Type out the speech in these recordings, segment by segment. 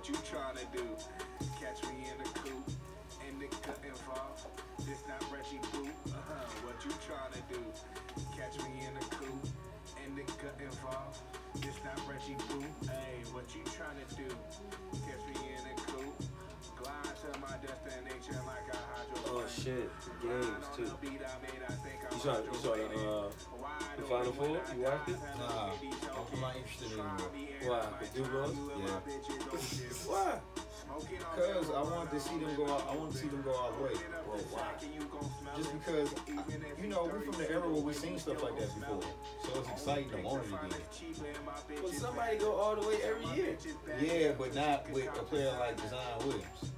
what you trying to do? Catch me in the coop, gut involved. This not Reggie Boo. Uh-huh, what you trying to do? Catch me in the coop, gut involved. This not Reggie Boo. Hey, what you trying to do? Catch me in the coop. Glide to my destination like Oh shit, games too. You saw, you saw the, uh, the Final Four? You watched it? Nah, I'm not interested anymore. Why? The Dubois? Yeah. Why? Because I wanted to see them go out. I wanted to see them go our way. Well, why? Just because, you know, we're from the era where we've seen stuff like that before. So it's exciting to want it again. Well, somebody go all the way every year. Yeah, but not with a player like Zion Williams.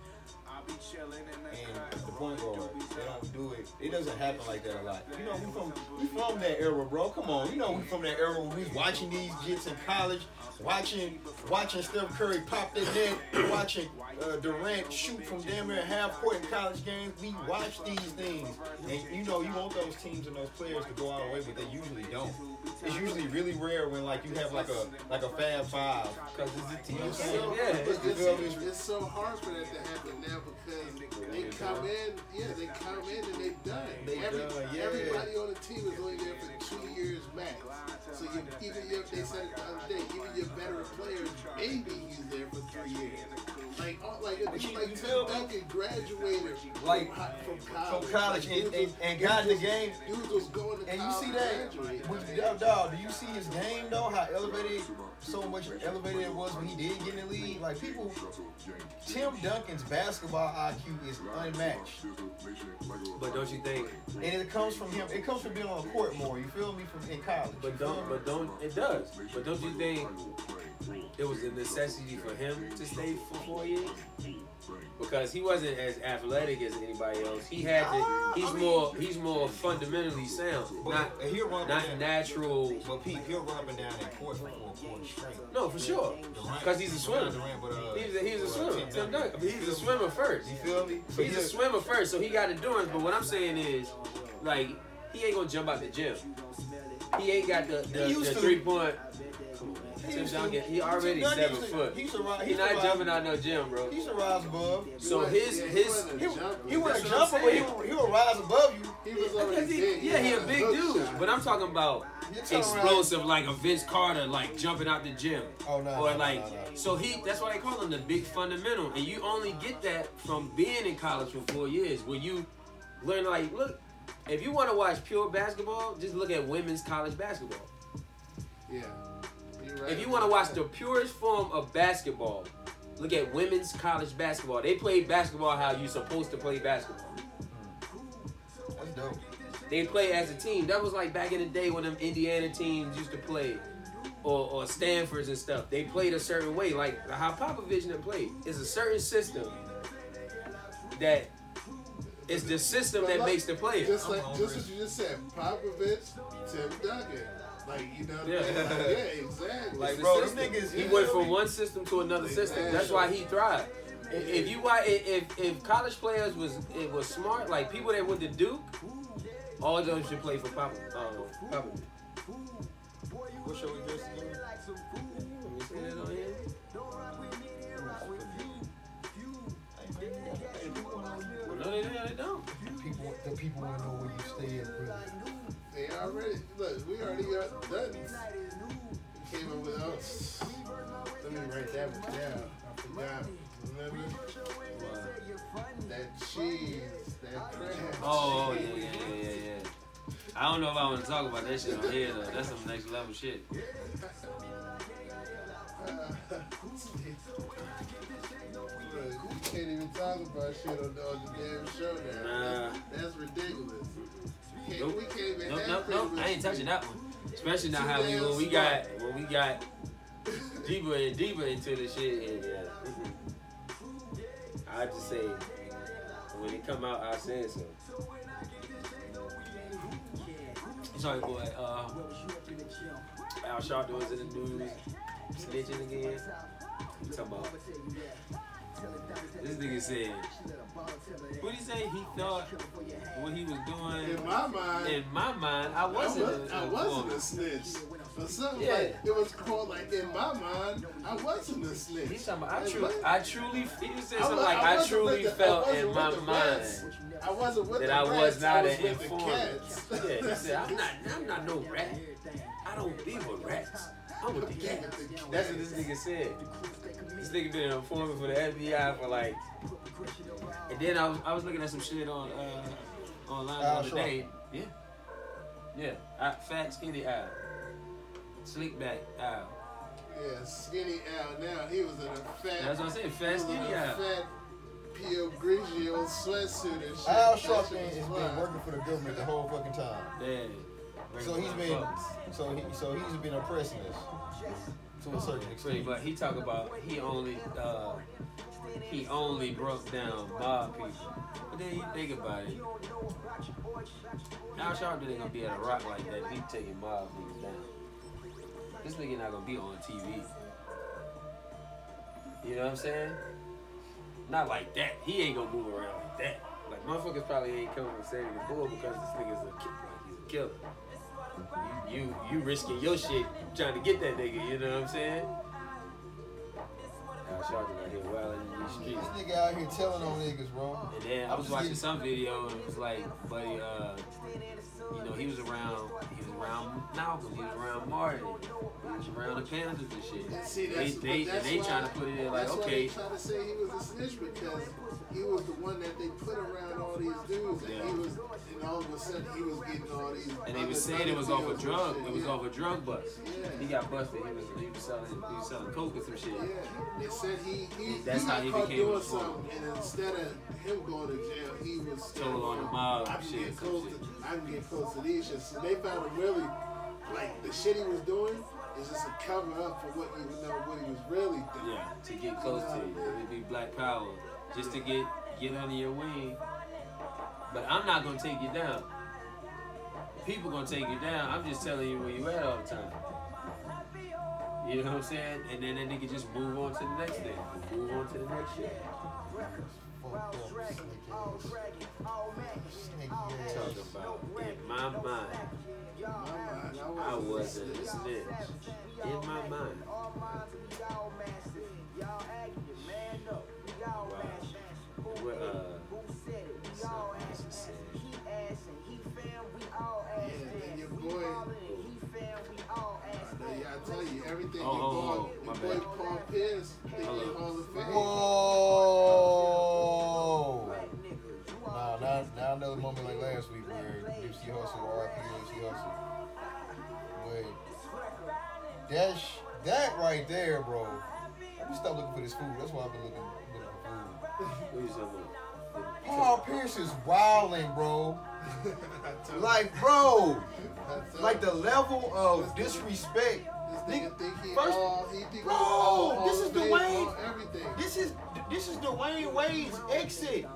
And the point guard, they don't do it. It doesn't happen like that a lot. You know, we from we from that era, bro. Come on, you know we from that era when we was watching these jits in college, watching watching Steph Curry pop that net, watching uh, Durant shoot from damn near half court in college games. We watch these things, and you know you want those teams and those players to go all the way, but they usually don't. It's usually really rare when like you have like a like a Fab Five. Because it's a team. what I'm? Yeah. But it's, it's, it's so hard for that to happen now because they come in, yeah, they come in and they done. They Every, done, yeah. Everybody on the team is only there for two years max. So you, even if they said it the other day, even your veteran players, maybe he's there for three years. Like, all, like, a But you- like you Tim? Duncan graduated Like, from, from college. From college and, Dudes and, was- and got in the game. Dudes was going to And you see that, dog, dog, do you see his game though? How elevated, so much elevated it was when he did get in the league. Like people, Tim Duncan's basketball IQ is unmatched, But don't you think? and it comes from him. It comes from being on the court more. You feel me? From in college. But don't. But don't. It does. But don't you think it was a necessity for him to stay for four years? Because he wasn't as athletic as anybody else. He had to. He's more. He's more fundamentally sound. Not. He'll run Not down. natural. But Pete, he'll run up and down that court for four quarters straight. No, for sure. Because he's a swimmer. Uh, He's a, he's a uh, swimmer. Tim Duncan. He's a swimmer first. You feel me? He's a swimmer first, so he got endurance. But what I'm saying is, like, he ain't gonna jump out the gym. He ain't got the, the, He used the to. three point. He Tim to- Duncan, he already Tim seven foot. He rise. He used not rise- jumping out no gym, bro. He to rise above. So his his he wasn't He, a jumper. he wasn't That's what I'm jumping, but he, would- he would rise above you. He was already he- big. yeah, he a big dude. But I'm talking about explosive, like a Vince Carter, like jumping out the gym. Oh, no, Or like, so he, that's why they call him the big fundamental. And you only get that from being in college for four years, where you learn, like, look, if you want to watch pure basketball, just look at women's college basketball. Yeah. You're right. If you want to watch the purest form of basketball, look at women's college basketball. They play basketball how you're supposed to play basketball. Hmm. That's dope. They play as a team. That was like back in the day when them Indiana teams used to play, or, or Stanfords and stuff. They played a certain way, like how Popovich them played. It's a certain system that it's the system But that like- makes the player. Just like just what you just said, Popovich, Tim Duncan. Like you know, what I mean? Yeah. like, yeah, exactly. Like, It's bro, them system. niggas- he went from one system to another system. That's why he thrived. If, if you wa- if if college players was it was smart, like people that went to Duke, all of them should play for Pop. Uh, Popovich. What show we just again? Let me see that on here. No, they, they don't. People, the people want to know where you stay at. Already look. We already got done. Came up with us. Let me write that one down. I forgot. Remember that cheese, that crab. Oh, oh, yeah, yeah, yeah, yeah, yeah. I don't know if I want to talk about that shit on here though. That's some next level shit. Look, can't even talk about shit on the, on the damn show now. Nah. That's ridiculous. Nope. we Nope, nope, nope. I ain't touching that one. Especially now how we when we got when we got deeper and deeper into the shit. And yeah. I just say when it come out, I said so. Sorry, boy. Uh, Al Sharpton was in the news, snitching again. Talking about? This nigga said, what he say? He thought what he was doing. In my mind, in my mind, I I, wasn't. was, a, I wasn't woman. a snitch. But something Yeah. like it was called like in my mind, I wasn't a snitch. He's talking about, I, Like, what? I truly, he I something like, I I, truly the- felt I wasn't in my mind. I wasn't with that the I rats, was not I was an informant. Yeah, he said, I'm not, I'm not no rat. I don't be with rats. I'm with the cats. That's what this nigga said. This nigga been an informant for the FBI for like. And then I was, I was looking at some shit on uh, online the Al other day. Yeah, yeah. Uh, fat skinny Al, slick back Al. Yeah, skinny Al. Now he was in a fat. That's what I said. he Fat skinny a Al. fat Pio Grigio sweatsuit and shit. Al That shit Sharpton has been working for the government the whole fucking time. Yeah. So he's been, so he, so he's been oppressing us to a certain extent. but he talk about he only uh, he only broke down mob people. But then you think about it, Al Sharpton ain't gonna be at a rock like that. He taking mob niggas down. This nigga not gonna be on TV. You know what I'm saying? Not like that. He ain't gonna move around like that. Like motherfuckers probably ain't coming and saying bull because this nigga's a like he's a killer. You, you you risking your shit trying to get that nigga. You know what I'm saying? Al Sharpton out here wilding in these streets. This nigga out here telling on niggas, bro. And then I was watching some video and it was like, buddy, uh, you know, he was around, he was around Malcolm, he was around Martin, he was around the Panthers and shit. See, They, that's, they, but that's and they why, trying to put it in like, that's why okay, they try to say he was a snitch because he was the one that they put around all these dudes, and Yeah. he was, and all of a sudden he was getting all these. and they was saying it was off a drug, it was yeah. off a drug bust. Yeah. He got busted. He was he was selling he was selling coke or some shit. Yeah, they said he he, That's he how got he caught became doing something, and instead of him going to jail, he was Told on the mob I can shit, get close shit. to I can get close to these shit. So they found him really like the shit he was doing is just a cover up for what you know what he was really doing. Yeah, to get close to you, it would be black power, just to get get under your wing. But I'm not gonna take you down. People gonna take you down. I'm just telling you where you at all the time. You know what I'm saying? And then that nigga just move on to the next thing. Move on to the next shit. About in my mind, I wasn't a snitch. In my mind. Wow. What uh something said. Yeah, and your boy. Uh, yeah, I tell you, everything Oh, your oh, boy, oh, your my boy bad. Paul Pierce, they Hold in on. Hall of Fame. Whoa! Nah, now, now another moment like last week where Nipsey Hussle, R.I.P. Nipsey Hussle. Wait, that sh- that right there, bro. Let me stop looking for this food. That's why I've been looking, looking for food. What you talking about? Paul Pierce is wilding, bro. You, Like, bro, like the level of disrespect. This nigga think he First- all, he think Bro, all this is Dwayne. This is this is Dwyane Wade's exit.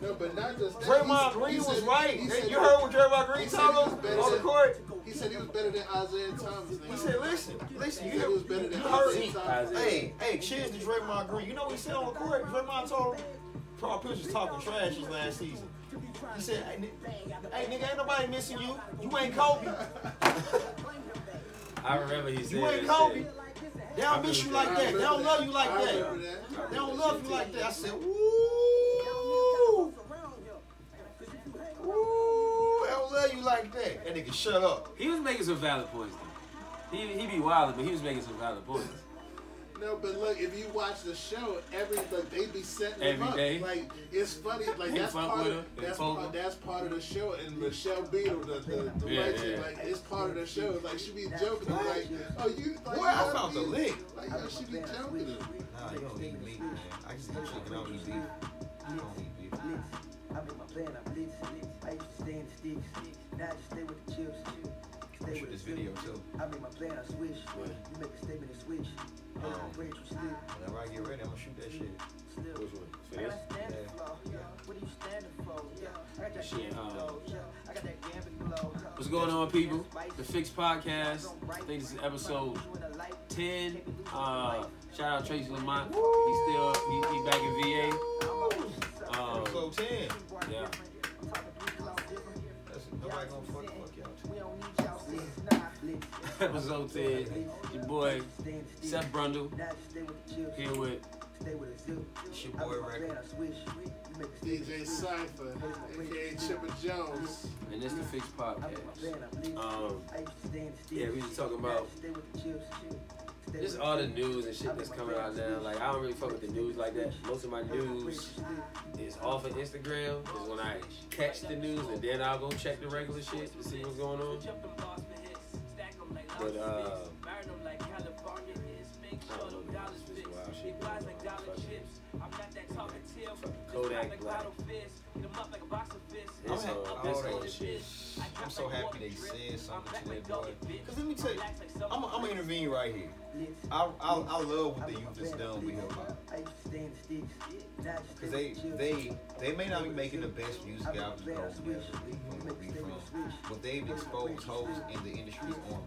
No, but not just that. Draymond Green was said- right. he You said heard what Draymond Green told him on the court? He said he was better than Isaiah Thomas. He said, listen, listen, He you said he was better heard, than Isaiah Thomas. Hey, hey, cheers to Draymond Green. You know what he said on the court? Draymond told him, Paul Pierce was talking trash his last season. He said, hey, hey, nigga, ain't nobody missing you. You ain't Kobe. I remember he said You ain't Kobe. They don't miss you like that. They don't love you like that. They don't love you like that. I said, woo. Woo. They don't love you like that. That nigga shut up. He was making some valid points though. He he be wild, but he was making some valid points. No, but look, if you watch the show, every like they be setting him Every up. day. Like it's funny. Like that's part of that's part, that's part of the show. And Michelle Beadle, the the, the Yeah, legend, yeah. like it's part of the show. Like she be joking, like, oh you, like, Boy, I know, found the you- lick. Like yo, she be joking. him. Nah, you don't eat meat, man. I just eat chicken. I don't eat beef. I don't eat beef. I make my plan, I blitz. I used to stay in the sticks. Now I just stay with the chips. Stay Shoot with this the video video. too. I make my plan, I switch. You make a statement and switch. Um, break, you slip. Whenever I get ready, I'm gonna shoot that shit. Slip. Which one? For this? got standing flow. What are you standing for? Yeah. I got that Shit, um, I got that gambit glow. What's going on, people? The Fix Podcast. I think this is episode 10. Uh, shout out Tracy Lamont. He's still he, he back in VA. Um, So 10. yeah. That's probably gonna fuck, fuck y'all Episode 10. Your boy, Stay in the stick. Seth Brundle, Now just stay with the chips. here with Stay with a zip. It's your boy make my Record. bed, I switch. You make the DJ Cypher, aka Chipper Jones. and this the Fix I make my Podcast. bed, I bleed. Um, I used to stay in the stick. yeah, we was talking about just stay with the chips. Stay just with all the news and shit that's coming out now. Like, I don't really fuck with the news like that. Most of my news is off of Instagram, is when I catch the news, and then I'll go check the regular shit to see what's going on. But, uh, I don't know, this is wild shit going on. Fucking Kodak Black. This I'm whole, all that shit. I'm so happy they said something to that boy. Cause let me tell you, I'm, I'm gonna intervene right here. I, I, I love what the youth has done with hip hop. I used to stay in the sticks. Now just stay Cause they, with the chips. they, they may not be making the best music albums go together from where we from, but they've exposed holes in the industry's armor.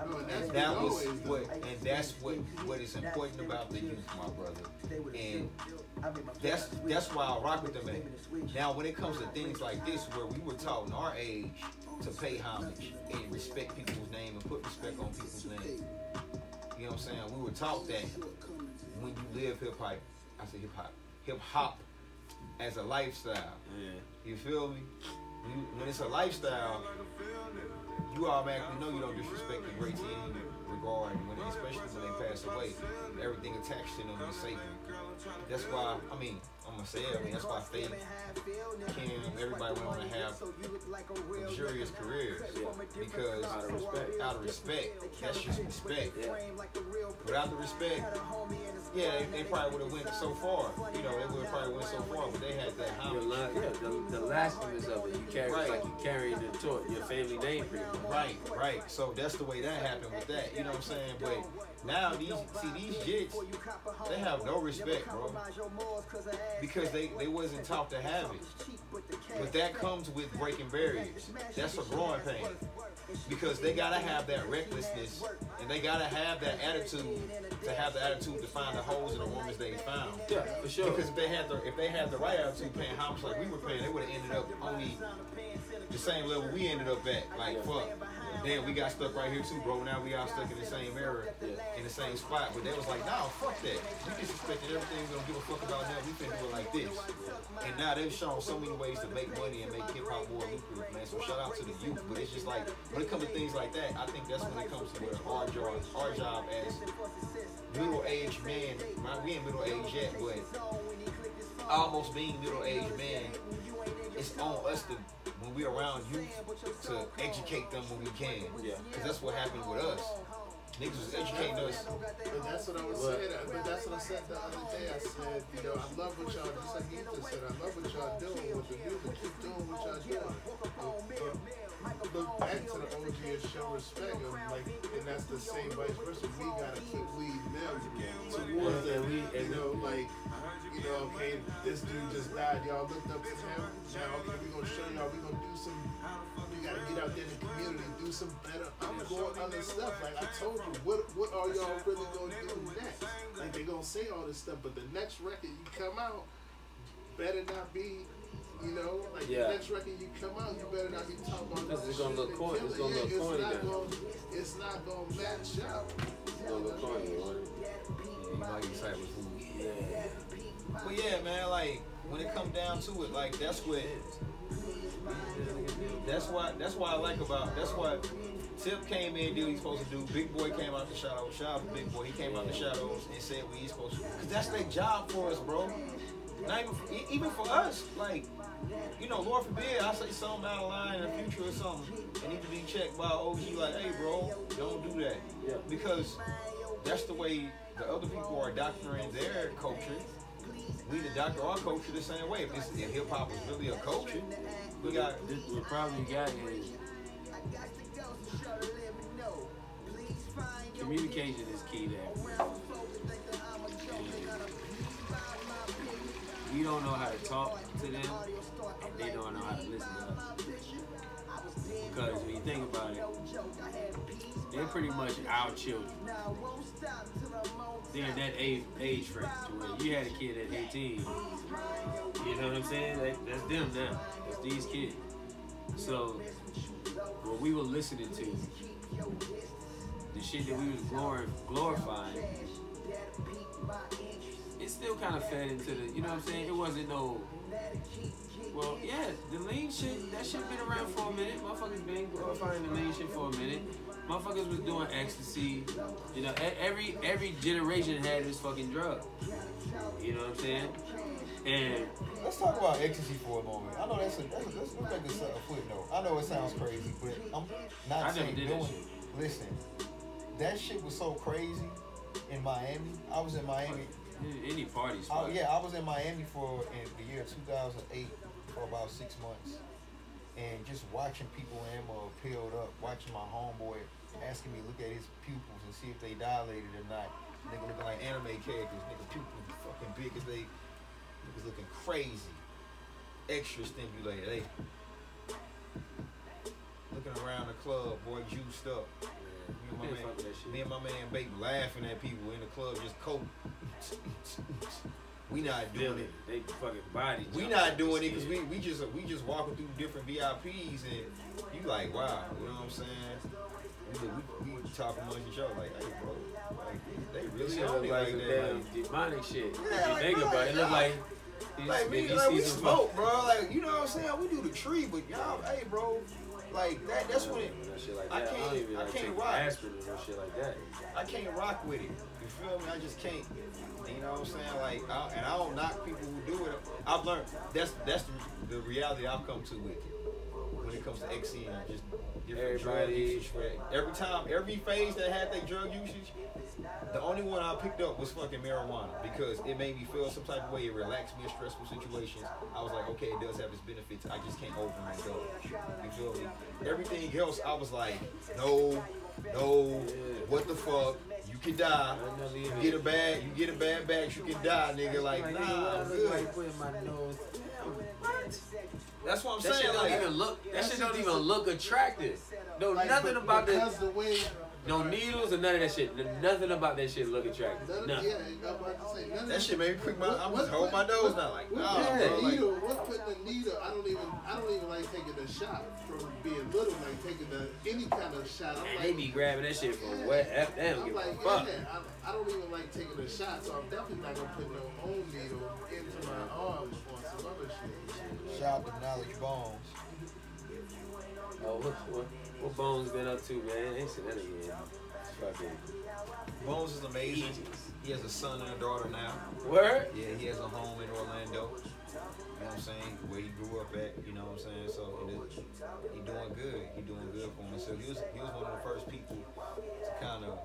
And that's That was what, and that's what, what is important about the youth, my brother. And that's that's why I rock with them. at. Now, when it comes to things like this, where we were taught in our age to pay homage and respect people's name and put respect on people's name, you know what I'm saying? We were taught that when you live hip hop, I say hip hop, hip hop as a lifestyle. Yeah. You feel me? When it's a lifestyle, you automatically know you don't disrespect the greats in regard, when, especially when they pass away. Everything attached to them is sacred. That's why, I mean, I'm gonna say it, I mean, that's why Faith, Kim, everybody went on to have luxurious careers. Because Out of respect. out of respect, that's just respect. Yeah. Without the respect, yeah, they, they probably would have went so far. You know, they would have probably went so far, but they had that The, homage. la- yeah, the, the lastness of it, you carry Right. like you carrying the torch, your family name pretty much. Right, right. So that's the way that happened with that. You know what I'm saying? But now these see these jits, they have no respect, bro, because they they wasn't taught to have it. But that comes with breaking barriers. That's a growing pain because they gotta have that recklessness and they gotta have that attitude to have the attitude to find the holes in the woman's they found. Yeah, for sure. Because if they had the if they had the right attitude paying how much like we were paying, they would have ended up only the same level we ended up at. Like fuck. Damn, we got stuck right here too, bro. Now we all stuck in the same era, in the same spot. But they was like, nah, fuck that. We disrespected everything. We don't give a fuck about that. We finna do it like this. And now they've shown so many ways to make money and make hip hop more lucrative, man. So shout out to the youth. But it's just like when it comes to things like that, I think that's when it comes to where our job, our job as middle aged men. We ain't middle aged yet, but almost being middle aged man, it's on us to when we around you to educate them when we can. Yeah. Cause that's what happened with us. Niggas was educating us. But that's what I was What? saying. But that's what I said the other day. I said, you know, I love what y'all just like you just said. I love what y'all doing with the music. Keep doing what y'all doing. But, but look back to the OG and show respect. And like, and that's the same vice versa. We gotta keep leading them towards them. we- You know, like, you know, okay, this dude just died. Y'all looked up to him. Now, okay, we gonna show y'all. We gonna do some. We gotta get out there in the community, do some better. I'm going other stuff. Like I told you, what what are y'all really gonna do next? Like they gonna say all this stuff, but the next record you come out better not be. You know, like Yeah. the next record you come out, you better not be talking about Because no it's gonna shit look corny. kill It's gonna look corny not then. Gonna, it's not gonna match up. It's gonna look corny, right? You might get excited with food. Yeah. But yeah, man, like when it come down to it, like that's what that's why that's why I like about that's what Tip came in, did what he's supposed to do. Big Boy came out the shadows. Shout out to Big Boy. He came out the shadows and said what he's supposed to. Cause that's their job for us, bro. Not even for, e- even for us. Like, you know, Lord forbid I say something out of line in the future or something. It need to be checked by OG. Like, hey, bro, don't do that. Yeah. Because that's the way the other people are doctoring their culture. We the doctor our culture the same way. If this if hip hop was really a culture, we got This, the problem you got is communication is key there. We don't know how to talk to them, and they don't know how to listen to us. Because when you think about it, they're pretty much our children. They're that age, age frame to where you had a kid at 18. You know what I'm saying? That, that's them now. That's these kids. So what we were listening to, the shit that we was glorifying, it still kind of fed into the, you know what I'm saying? It wasn't no. Well, yeah, the lean shit, that shit been around for a minute. Motherfuckers been glorifying the lean shit for a minute. Motherfuckers was doing ecstasy. You know, every every generation had this fucking drug. You know what I'm saying? And Let's talk about ecstasy for a moment. I know that's a, that's a let's, let's a footnote. I know it sounds crazy, but I'm not I saying doing it. Listen, that shit was so crazy in Miami. I was in Miami. Any parties? Oh yeah, I was in Miami for in the year 2008 for about six months, and just watching people in Emma peeled up, watching my homeboy asking me to look at his pupils and see if they dilated or not. Nigga looking like anime characters. Nigga pupils fucking big as they. Niggas looking crazy. Extra stimulated. They looking around the club, boy, juiced up. Me and my man, fuck me and my man Bake laughing at people in the club just coke. we not doing it. they fucking body. We not doing it because we we just we just walking through different VIPs and you like wow, you know what I'm saying? We, we, we talk amongst each other like, hey bro, like they really on look like like that. Like, demonic shit. Yeah, if you like, think bro, about it, it look like. like we, like we smoke, bro. Like you know what I'm saying? We do the tree, but y'all, hey, bro, like that. That's what it. Like I that. Can't- even I like can't rock. aspirin or shit like that. I can't rock with it. You feel me? I just can't. You know what I'm saying? Like, I, and I don't knock people who do it. I've learned that's that's the, the reality I've come to with it. When it comes to ecstasy and just Everybody- usage. For it. Every time, every phase that had their drug usage, the only one I picked up was fucking marijuana because it made me feel some type of way. It relaxed me in stressful situations. I was like, okay, it does have its benefits. I just can't overindulge. You feel? Everything else, I was like, no, no, what the fuck? You can die. You get a bad, you get a bad batch, you can die, nigga. Like, nah, I'm good. Like putting my nose. That's what I'm That shit saying. don't Like, even look. That that shit shit don't even look attractive. No, Like, nothing but about because that. the way No needles or none of that shit. Nothing about that shit look attractive. none, Nothing. yeah, about to say, none of that shit made me prick my. I'm What- just hold my nose now. Like, What nah, putting bro. the Like, needle? What putting the needle? I don't even. I don't even like taking the shot from being little. Like taking the any kind of shot. I'm And like, they be grabbing that shit from wet. F them. I'm Give a like, fuck. yeah, I, I don't even like taking the shot, so I'm definitely not gonna put no own needle into my arm on some other shit. shout out to Knowledge Bones. Oh, what, what, what Bones been up to, man? Ain't seen that again. Fucking Bones is amazing. He has a son and a daughter now. Where? Yeah, he has a home in Orlando. You know what I'm saying? Where he grew up at. You know what I'm saying? So it he doing good. He doing good for himself. He was he was one of the first people to kind of.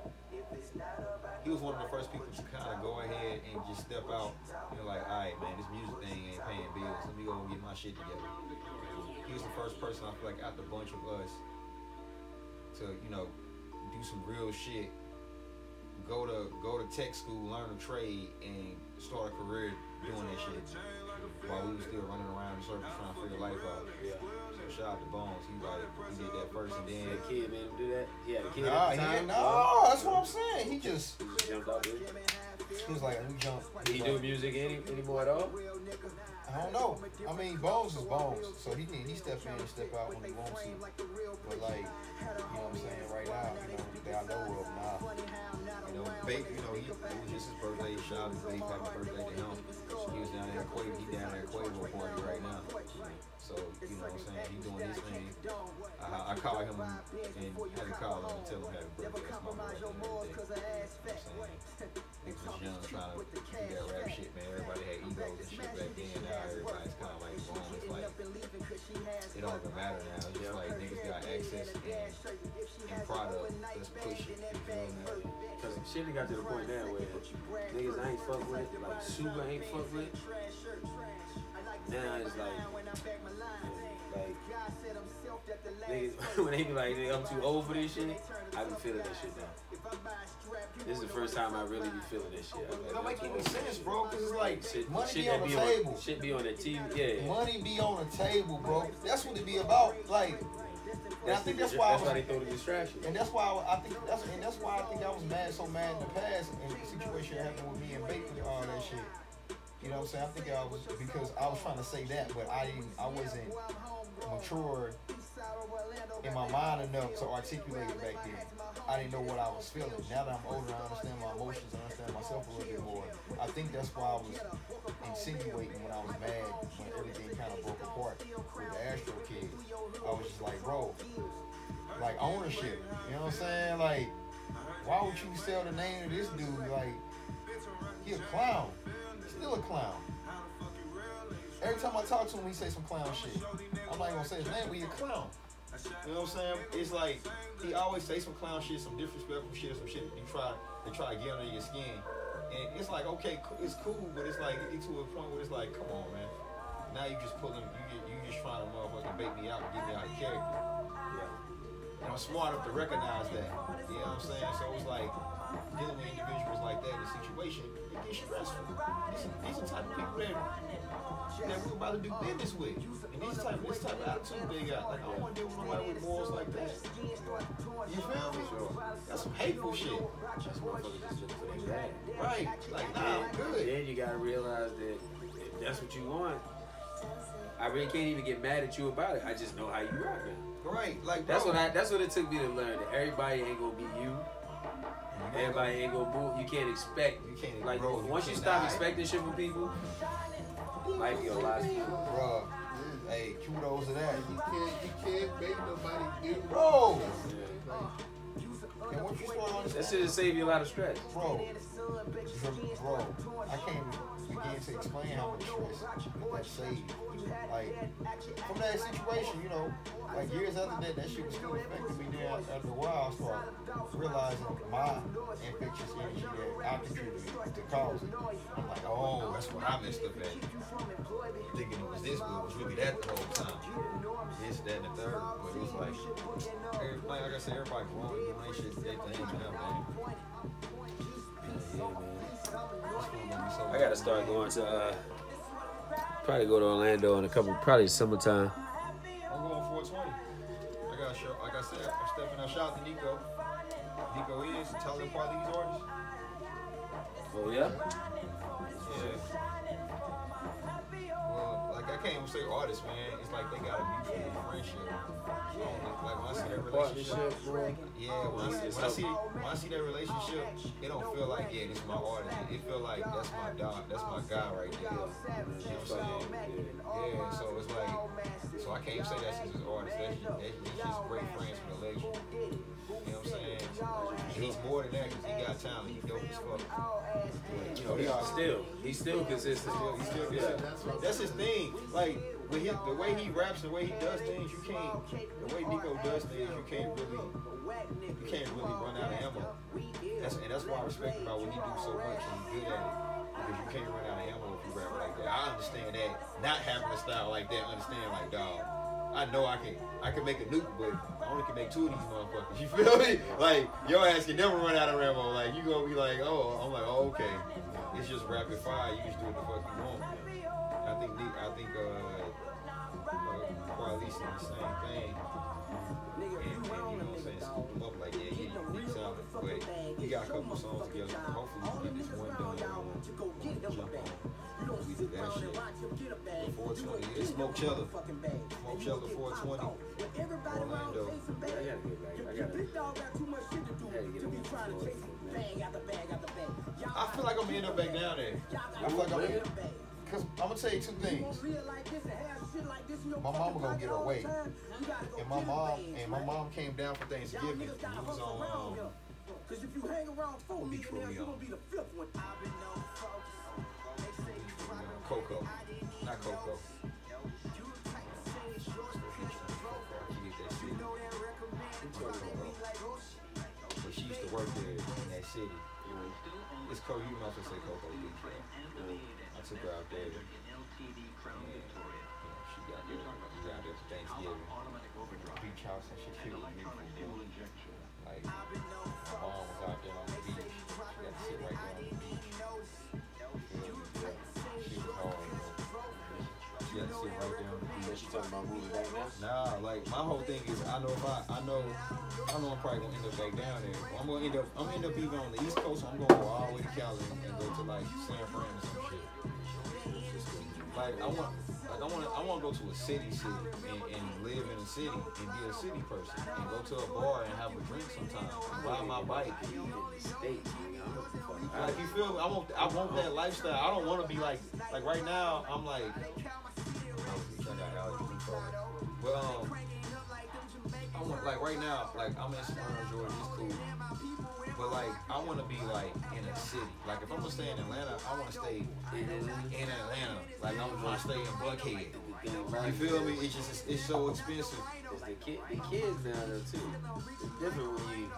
He was one of the first people to kind of go ahead and just step out. You know, like, all right, man, this music thing ain't paying bills. Let me go and get my shit together. He was the first person I feel like out the bunch of us to you know do some real shit go to go to tech school, learn a trade, and start a career doing that shit. While we were still running around in circles trying to figure life out. Yeah. Shout out to Bones. He like he did that first and then. That kid made him do that. He had a kid Nah, at he the time. no, that's what I'm saying. He just He jumped out it. he was like, we jumped?" Did he do music any anymore at all? I don't know. I mean, Bones is Bones, so he can he step in and step out when he wants to. But like, you know what I'm saying? Right now, you know, that I know of, nah. You know, Bape, you know, he, it was just his birthday. Shout out to Bape, happy birthday to him. He was down there at Quavo, he down there at Quavo party right now. So, you know what I'm saying? He doing his thing. I, I call him and had to call him and tell him happy birthday. That's my birthday and everything. You know what I'm saying? Niggas was young trying to do that rap shit, man. Everybody had egos and shit back then. Now everybody's kind of like wrong. It's like, it don't even matter now. It's just like niggas got access and, and product. Let's push it. You feel me? Cause shit done got to the point now where niggas I ain't fuck with, like Suga ain't fuck with. Now it's like, like niggas when they be like, nigga, I'm too old for this shit. I be feeling that shit now. This is the first time I really be feeling this shit. I'm It like, don't make any sense, bro. Cause it's like Shit, money shit be on the be table. on, shit be on the TV. Yeah. Money be on the table, bro. That's what it be about. Like, and I think that's why I that's was, why they throw the distraction. and that's why I, I think that's and that's why I think I was mad so mad in the past and the situation happened with me and Baker and all that shit. You know what I'm saying? I think I was because I was trying to say that, but I didn't. I wasn't mature in my mind enough to articulate it back then. I didn't know what I was feeling. Now that I'm older, I understand my emotions, I understand myself a little bit more. I think that's why I was insinuating when I was mad when everything kind of broke apart with the Astro kids. I was just like, bro, like ownership. You know what I'm saying? Like, why would you sell the name of this dude? Like, he a clown. Still a clown. Every time I talk to him, he say some clown shit. I'm not gonna say his name, but he a clown. You know what I'm saying? It's like he always say some clown shit, some disrespectful shit, some shit. He try, they try to get under your skin, and it's like okay, it's cool, but it's like to a point where it's like, come on, man. Now you just pulling, you you just trying to motherfucking bait me out and get me out of character. Yeah. And I'm smart enough to recognize that. You know what I'm saying? So it's like dealing with individuals like that in a situation, it gets stressful. These, are- these are the type of people that that we're about to do business with. And these type, this type of attitude they got. Like I don't want to deal with nobody with morals like that. You feel me? That's some hateful shit. That's motherfuckers just looking for their bag. Right. Like, nah, I'm good. Then you gotta realize that if that's what you want, I really can't even get mad at you about it. I just know how you rock now. Right. Like That's what I. That's what it took me to learn that everybody ain't gonna be you. Everybody ain't gonna boo. You can't expect. You can't, Like bro, you once you can't stop expecting shit from people, life get a lot smoother. Bruh. Hey, kudos to that. You can't, you can't make nobody do. Bro. Like, And once you start That understanding, shit just save you a lot of stress. bro, bro, I can't begin to explain how much stress that saved. Like, from that situation, you know, like years after that, that shit was still affecting me. Then after a while, I started realizing my infectious energy that I contributed to cause it. I'm like, oh, that's what I messed up at. Thinking it was this, but it was really that the whole time. This, that, and the third. But it was like, every- like, I said, everybody grown, doing shit, their thing now, man. Yeah, man. I gotta start going to uh, probably go to Orlando in a couple, probably summertime. I'm going 420. I got show. Like I said, I'm stepping out. Shout out to Nico. Nico is tell them part of these artists. Oh yeah. Yeah. Well, like I can't even say artists, man. It's like they got a mutual friendship. I Like when I see that relationship, yeah. When I, see, when I see when I see that relationship, it don't feel like yeah, this is my artist. It feel like that's my dog. That's my guy right there. You know what I'm saying? Yeah. So it's like, so I can't even say that's his artist. That's, that's, just great friends with a legend. You know what I'm saying? And he's more than that because he got talent. He dope as fuck. You know, he's still, he's still consistent. He's still good. That's his thing. Like with his, the way he raps, the way he does things, you can't. The way Nico does things, you can't really, you can't really run out of ammo. That's and that's why I respect about what he do so much and he's good at it. Because you can't run out of ammo if you rap like that. I understand that. Not having a style like that, understand like dog. I know I can I can make a nuke, but I only can make two of these motherfuckers. You feel me? Like your ass can never run out of ammo. Like you gonna be like, oh, I'm like, oh, okay. It's just rapid fire. You just do what the fuck you want. I think I think uh, uh Qualice the same thing. And, and you know what I'm saying, scoop him up like, yeah, But we got a couple songs together. Hopefully we get this one done. Jump on. We did that shit. 420. It's Smoke Chiller. Smoke Chiller 420. Orlando. I gotta get back. I gotta, I gotta get on the floor. I feel like I'm gonna end up back down there. I feel like I'm gonna, Cause I'm gonna tell you two things. My mama gonna get her way. And my mom and my mom came down for Thanksgiving. He was on um, Cause if you hang around four Beach millionaires, you Romeo. gonna be the fifth one. Coco. Not Coco. But she used to work there in that city. It's Coco. You might as well say Cocoa Beach. Right? I took her out there. Like my whole thing is I know if I I know I know I'm probably gonna end up back down there. I'm gonna end up I'm gonna end up either on the East Coast or I'm gonna go all the way to Cali and go to like San Fran or some shit. Like I want Like I wanna I wanna go to a city city and, and live in a city and be a city person and go to a bar and have a drink sometimes and ride my bike. Like you feel me? I want I want that lifestyle. I don't want to be like like right now. I'm like But um, I want like right now. Like I'm in Smyrna, Georgia. It's cool. But like I want to be like in a city. Like if I'm gonna stay in Atlanta, I want to stay in Atlanta. Like I'm gonna stay in Buckhead. You feel me? It's just it's, so expensive. It's the, kid, the kids now though too. It's different when you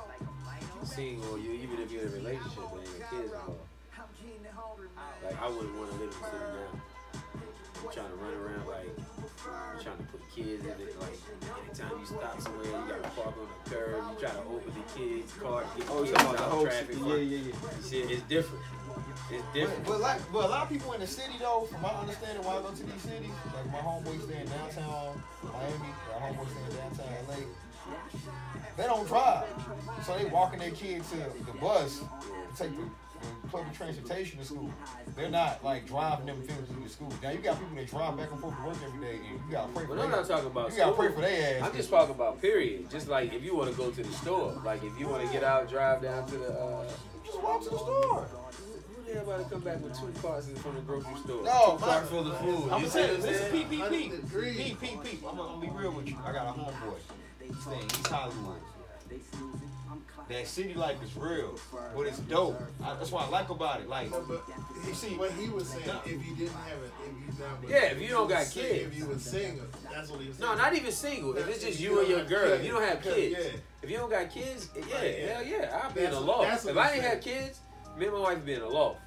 single you even if you're in a relationship and your kids involved. Like I wouldn't want to live in the city now. I'm trying to run around like I'm trying to put kids in it. Like anytime you stop somewhere, you gotta park on the curb. You try to open the kids' car get the Oh, kids talking about the out whole shit? traffic. Yeah, yeah, yeah. Shit, it's different. It's different. but like, but a lot of people in the city though, from my understanding, when I go to these cities, like my homeboys stay in downtown Miami, my homeboys stay in downtown LA. They don't drive, so they walking their kids to the bus, take the public transportation to school. They're not like driving them physically to school. Now you got people that drive back and forth to work every day, and you gotta pray for But I'm them. not talking about You gotta pray for their ass. I'm just talking about period. Just like if you want to go to the store, like if you want to get out, drive down to the. Uh, just walk to the store. who the about to come back with two carts from the grocery store? No, two my- carts full of food. I'm you gonna see what say, I'm gonna, be real with you. I got a homeboy. He's staying East Hollywood. That city life is real, but it's dope. I, that's what I like about it. Like, No, but You see- what he was saying, No. if you didn't have it, if you not, Yeah, if you don't was got sing- kids. if you was single, that's what he was saying. No, not even single. If it's just if you you and your have girl, if you don't have kids, yeah. if you don't got kids, yeah, Right, yeah. hell yeah, I'll be in a what- loft. what If I didn't have kids, me and my wife be in a loft.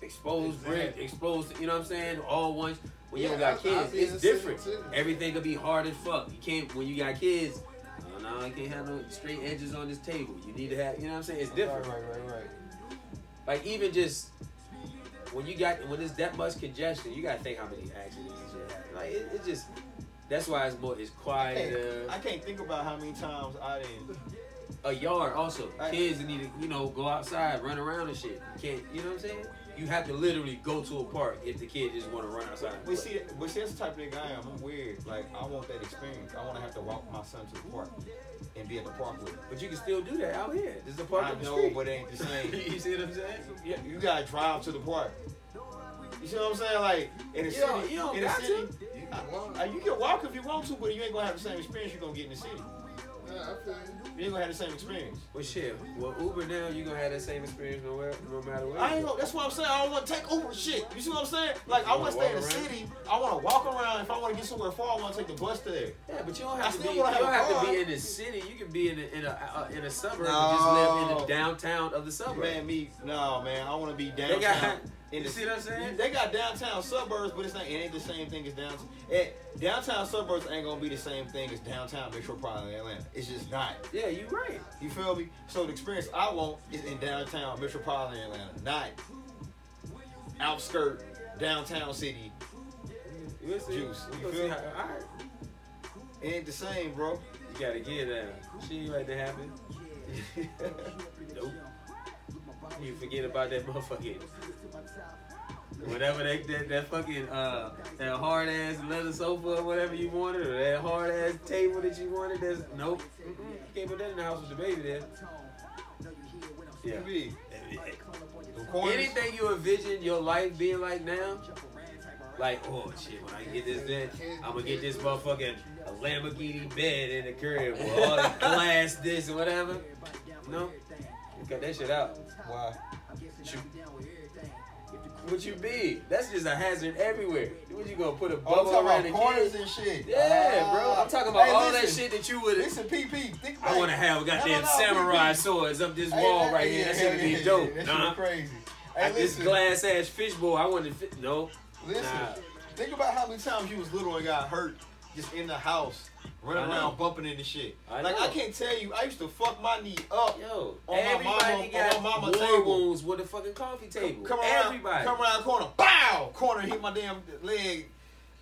Exposed brick, Exactly. exposed, you know what I'm saying? All once. When you don't got I- I kids, it's different. too. Everything could be hard as fuck. You can't when you got kids. No, no, I can't have no straight edges on this table. You need to have, you know what I'm saying? It's different. Right, right, right, right. Like even just when you got when there's that much congestion, you gotta think how many accidents shit happen. Like it, it just that's why it's more it's I quieter. can't, I can't think about how many times I didn't. A yard also. I- Kids need to you know go outside, run around and shit. You can't you know what I'm saying? You have to literally go to a park if the kid just want to run outside. and But see, but see, that's the type of nigga I am. I'm weird. Like I want that experience. I want to have to walk my son to the park and be at the park with him. But you can still do that out here. This is a park I know, street. but it ain't the same. you see what I'm saying? Yeah, you gotta drive to the park. You see what I'm saying? Like in the You city, don't- you don't in the got city, You can walk. uh, you can walk if you want to, but you ain't gonna have the same experience you're gonna get in the city. Yeah, I feel you. You ain't gonna have the same experience. Well shit. Well Uber now you gonna have that same experience nowhere no matter where. I ain't go. gonna, that's what I'm saying. I don't want to take over shit. You see what I'm saying? Like I You want to wanna stay in the around? city. I want to walk around. If I want to get somewhere far, I want to take the bus there. Yeah, but you don't I have to be. You wanna don't have have to be in the city. You can be in a in a uh, in a suburb and just live in No. the downtown of the suburb. Man, me, no, man. I want to be they downtown. Got. in you the, see what I'm saying? They got downtown suburbs, but it's not. It ain't the same thing as downtown. Eh, downtown suburbs ain't gonna be the same thing as downtown metropolitan Atlanta. It's just not. Yeah, you right. You feel me? So the experience I want is in downtown metropolitan Atlanta, not outskirt downtown city. We'll see. Juice, you gonna feel see me? how, all right. It ain't the same, bro. You gotta get down. She ain't right to happen. Nope. You forget about that motherfucking. Whatever that, that that fucking uh that hard ass leather sofa or whatever you wanted or that hard ass table that you wanted. There's nope. Mm-mm. Can't put that in the house with the baby there. Yeah. TV. The corners- Anything you envision your life being like now, like, oh shit, when I get this then, I'm gonna get this motherfucking a Lamborghini bed in the crib with all the glass, this and whatever. No, you cut that shit out. Why? You, what you be? That's just a hazard everywhere. What you gonna put a Oh, bubble talking around the corners and shit. Yeah, bro. Uh, I'm talking about Hey, all that shit that you would. Listen, PP. Think I want to have a goddamn No, no, samurai PP. swords up this Hey, wall that- right yeah, here. That yeah, shit would yeah, be dope. Yeah, that Nah. crazy. Hey, Like this glass ass fishbowl, I want to fit. No, listen. Nah. Think about how many times you was little and got hurt just in the house, running around bumping into shit. I like know. I can't tell you, I used to fuck my knee up. Yo, On my everybody mama- on got my mama war table. wounds with a fucking coffee table. Come around, everybody, come around the corner, bow, corner hit my damn leg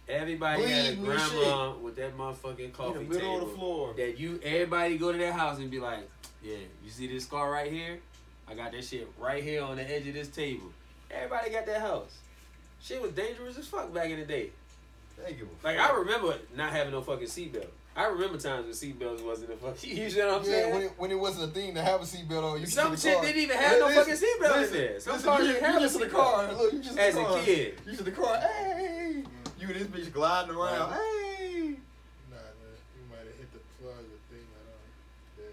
everybody had a grandma with that motherfucking coffee in the middle table. of the floor. That you, everybody go to their house and be like, yeah, you see this scar right here? I got that shit right here on the edge of this table. Everybody got that house. Shit was dangerous as fuck back in the day. Give a Like. I remember not having no fucking seatbelt. I remember times when seatbelts wasn't a fucking. You know what I'm Yeah, saying? when it, when it wasn't a thing to have a seatbelt on, you Some shit car. didn't even have no Listen, fucking seatbelt in listen, there. Some listen, cars you, didn't you have a just in the seatbelt. car. Look, you just in As the a kid. You just in the car. Hey, you and this bitch gliding around. Hey. Nah, man, you might have hit the plug or the thing. I don't. There you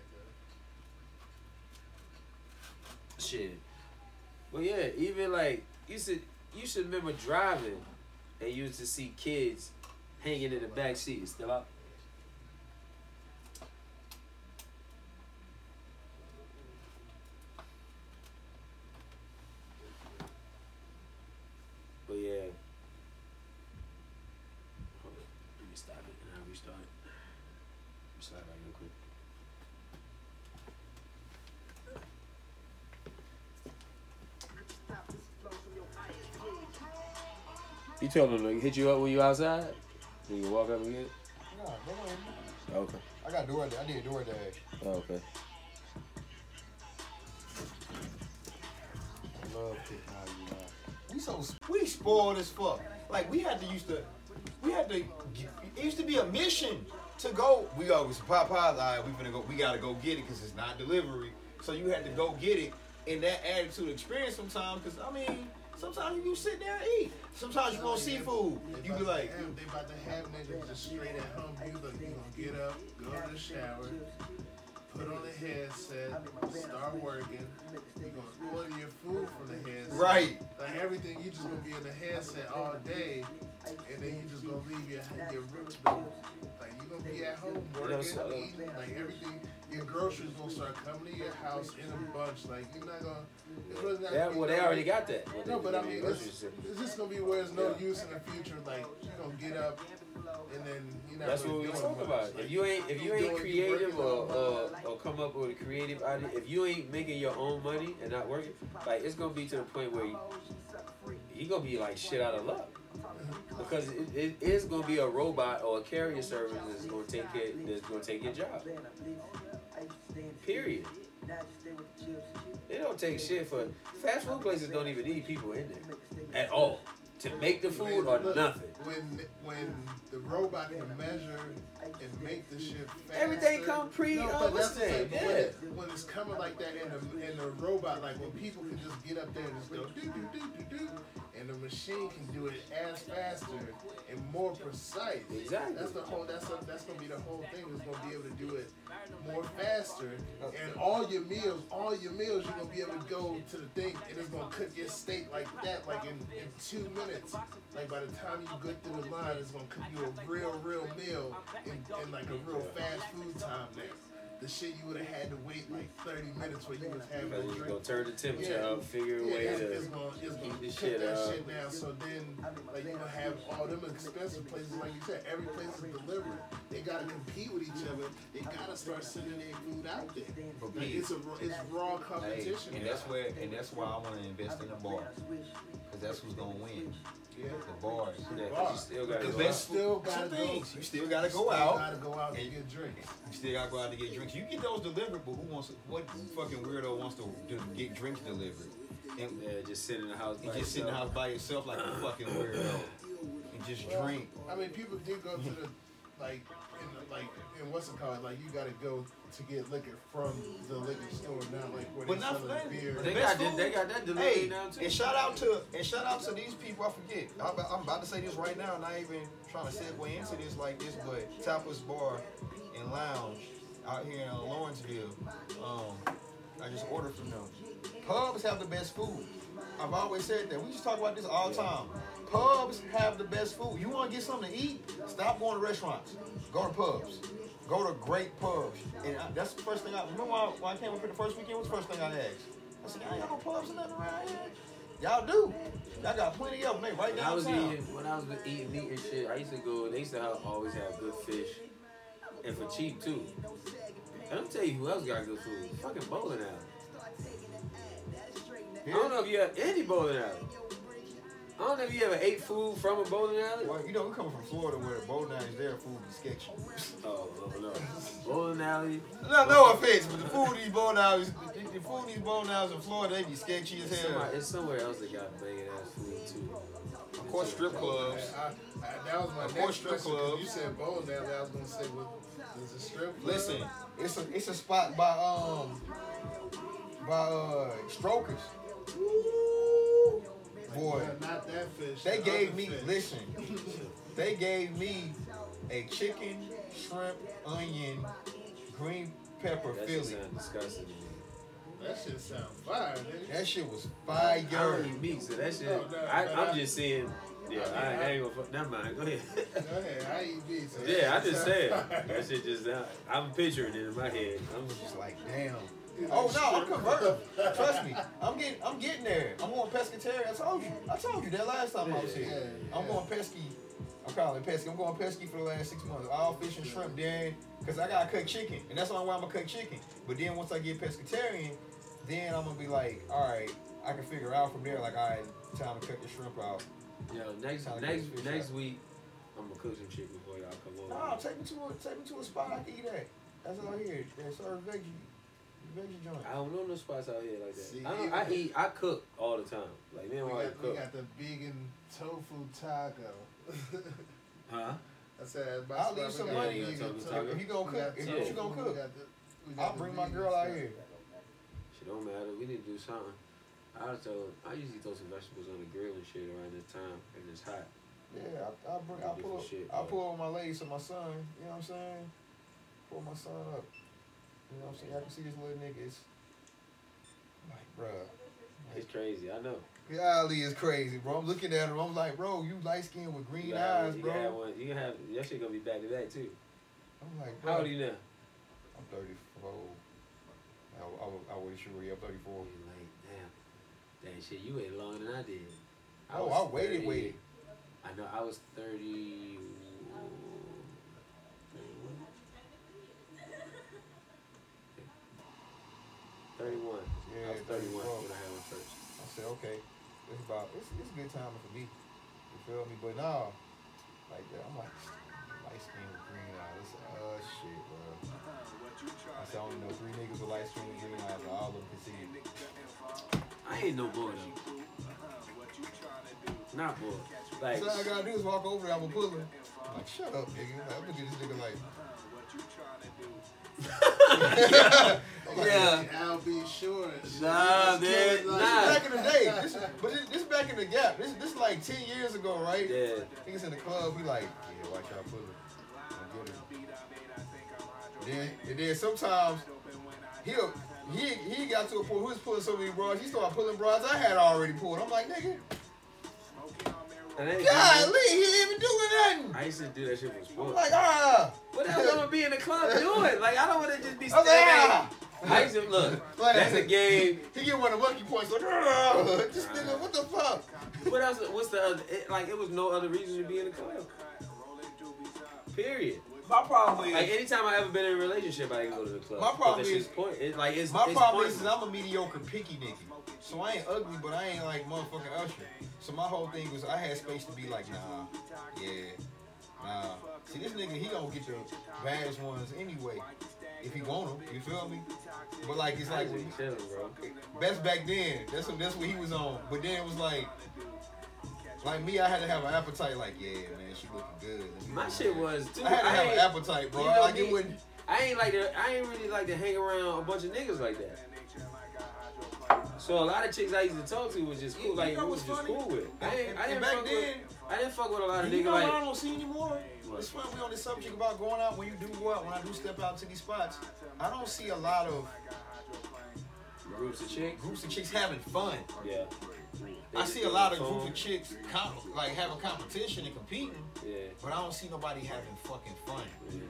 go. Shit. But yeah, even like you should you should remember driving and you used to see kids hanging in the back seat. Still up? But yeah. Hold on. Let me stop it and I'll restart it. Slide right real quick. You told him to hit you up when you outside? You walk up and get it? Nah, go ahead. Okay. I got door. I need a DoorDash. Oh, okay. I love now. We so we spoiled as fuck. Like we had to used to, we had to. It used to be a mission to go. We always Popeyes. All right, we finna go. We gotta go get it because it's not delivery. So you had to go get it. And that attitude experience sometimes. Because I mean, sometimes you sit there and eat. Sometimes you want seafood. You be like, have- they about to have niggas just straight at home. You look, you gonna get up, go to the shower, put on the headset, start working. You're gonna order your food from the headset. right. Like everything, you just gonna be in the headset all day, and then you just gonna leave your your roots. Like you gonna be at home working, eating, like everything. Your groceries gonna start coming to your house in a bunch. Like you're not gonna. It's really not Yeah, well, they already got that. Well, No, but I mean, it's, it's just gonna be where there's no use in the future. Like you gonna get up, and then you're not That's what we talk about. Like, If you ain't if you ain't creative or, or or come up with a creative idea, if you ain't making your own money and not working, like it's gonna be to the point where you, you gonna be like shit out of luck. Because it, it is gonna be a robot or a carrier service that's gonna take care that's gonna take your job. Period. They don't take shit for fast food places don't even need people in there at all to make the food or Look, nothing. When when the robot can measure and make the shit faster, Everything come pre- No, uh, but what's that's that? thing. When, Yeah. it, when it's coming like that in the in the robot, like when people can just get up there and just go do do do do do, and the machine can do it as faster and more precise. Exactly. That's the whole. That's a, that's gonna be the whole thing. Is gonna be able to do it more faster, and all your meals, all your meals, you're gonna be able to go to the thing, and it's gonna cook your steak like that, like in, in two minutes. Like by the time you get through the line, it's gonna cook you a real, real meal in, in like a real fast food time now. The shit you would have had to wait like 30 minutes where you was having Because a it's drink. gonna turn the temperature Yeah. up, figure a Yeah, way it's, to it's gonna, it's gonna keep the shit that up. shit down. So then, like you gonna have all them expensive places, like you said, every place is delivering. They gotta compete with each other. They gotta start sending their food out there. Like it's a raw- it's raw Hey, competition. and that's where and that's why I want to invest in the bar because that's who's gonna win. Yeah. The bars. Yeah, 'cause you still gotta The go best out. Still gotta go. things. You still gotta go out. Gotta go out and And- get drinks. You still gotta go out to get drinks. You get those delivered, but who wants? To, what fucking weirdo wants to do, get drinks delivered? And, Yeah, just sit in the house. and just sit in the house by yourself like a fucking weirdo and just Well, drink. I mean, people do go to the like, in the, like, in what's it called? Like, you gotta go to get liquor from the liquor store now, like where But they not selling that. beer. They Best got, food. they got that delivery Hey, now too. and shout out to and shout out to these people. I forget. I'm, about- I'm about to say this right now. Not even trying to segue into this like this, but Tapas Bar and Lounge out here in Lawrenceville. Um, I just ordered from them. Pubs have the best food. I've always said that. We just talk about this all the time. Pubs have the best food. You want to get something to eat? Stop going to restaurants. Go to pubs. Go to great pubs. And I, that's the first thing I remember when I, when I came up here the first weekend. What's the first thing I asked? I said, y'all ain't got no pubs or nothing around here. Y'all do. Y'all got plenty of them. They right When I was downtown. eating, when I was eating meat and shit, I used to go. They used to have, always have good fish, and for cheap too. And I'm tell you who else got good food. Fucking bowling alley. I don't know if you have any bowling alley. I don't know if you ever ate food from a bowling alley. Well, you know, we coming from Florida where the bowling alley's there, food be sketchy. Oh, no, no. Bowling alley. No, no offense, but the food in these bowling alleys, the, the food in these bowling alleys in Florida, they be sketchy as It's hell. somewhere, it's somewhere else that got banging ass food too. Of course, strip clubs. I, I, that was my Of next course, strip question, 'cause clubs. You said bowling alley. I was gonna say, well, there's a strip club. Listen, it's a it's a spot by um by uh strokers. Boy, not that fish. they the gave me fish. listen. They gave me a chicken, shrimp, onion, green pepper That shit Philly. sound disgusting. to me. That shit sound fire, nigga. That shit was fire. I don't fire. eat meat, so that shit. No, no, I, no, I'm I- just saying. Yeah, I, I ain't gonna. fuck- Never mind. Go ahead. Go ahead, I eat meat. So yeah, I just shit said that shit just. Uh, I'm picturing it in my head. I'm Just like damn. Oh no, I'm converting. Trust me, I'm getting, I'm getting there. I'm going pescatarian. I told you, I told you that last time I was here. Yeah, I'm yeah. going pesky. I'm calling it pesky. I'm going pesky for the last six months. All fish and shrimp, then, cause I gotta cook chicken, and that's the only way I'm gonna cook chicken. But then once I get pescatarian, then I'm gonna be like, all right, I can figure out from there. Like, all right, time to cut the shrimp out. Yo, next Sound next next shop. week, I'm gonna cook some chicken before y'all come over. No, take me to a, take me to a spot I can eat at. That's all here. That serve veggie, veggie joint. I don't know no spots out here like that. See, I, don't, I eat. I cook all the time. Like me and We my wife got, we cook. got the vegan tofu taco. Huh? I said, my I'll leave some money. vegan Tofu tofu. taco. If you gonna We cook, got if Yeah. you tofu, gonna we cook, got the- we got I'll the bring my girl out here. Shit don't matter. We need to do something. I was told I usually throw some vegetables on the grill and shit around this time if it's hot. Yeah, I, I'll bring, I'll pull, shit, I'll pull on my legs to my son. You know what I'm saying? Pull my son up. You know what I'm saying? I can see this little nigga. It's like, bruh. It's crazy. I know. Golly is crazy, bro. I'm looking at him. I'm like, bro, you light skinned with green have- eyes, you can have bro. one. You have your shit gonna be back to back too. I'm like, How old are you now? I'm 34. I, I, I would sure I'm 34. You're like damn. Damn shit. You waited longer than I did. Oh, was I waited, waited. I know. I was thirty. 31. Yeah, I was 31 34. when I had one first. I said, okay, it's about it's it's a good timing for me. You feel me? But nah, like that, I'm like light skin with green eyes. It's, uh, shit, bro. I said I only know three niggas with light skin with green eyes, and all of them can see it. I ain't no boy though. Not boy. Like, So all I gotta do is walk over there, I'm gonna pull him. I'm like, shut up, nigga. I'm looking at this nigga like, I'm like, Yeah. I'll be sure. and shit. Nah, Just man, kidding, like- nah. Back in the day, this, but this, this back in the gap. This this like ten years ago, right? yeah. Niggas in the club, we like, yeah, watch out, pull him. Don't get him. Then and then sometimes he'll he he got to a point who was pulling so many bras, he started pulling bras I had already pulled. I'm like, nigga, And then- golly, he ain't even doing nothing. I used to do that shit for I'm sport. like, ah. What else I'm gonna be in the club doing? Like I don't want to just be I was standing. ah. I used to look. Like- That's a game. He get one of the monkey points like, ah. this nigga, what the fuck? What else? What's the other? It, like it was no other reason to be in the club. Period. My problem is, Like anytime I ever been in a relationship, I didn't go to the club. My problem is that is- point. It, like it's my it's problem is, is. I'm a mediocre picky nigga. So I ain't ugly, but I ain't like motherfucking Usher. So my whole thing was I had space to be like, nah, yeah, nah. See, this nigga, he gonna get the baddest ones anyway. If he want them, you feel me? But like, it's like, just be chilling, bro. that's back then. That's what, that's what he was on. But then it was like, like me, I had to have an appetite. Like, yeah, man, she looking good. My shit was too. I had to I have an appetite, bro. you know like me. it wouldn't. I ain't like to. I ain't really like to hang around a bunch of niggas like that. So a lot of chicks I used to talk to was just cool. You Like know it was just funny? cool with. I ain't. I didn't back then, with. I didn't fuck with a lot of You niggas know what I don't see anymore? What? It's funny we on this subject about going out. When you do go out, when I do step out to these spots, I don't see a lot of Groups of chicks. groups of chicks having fun. Yeah. I see a lot of groups of chicks com- like having competition and competing, Yeah. but I don't see nobody having fucking fun.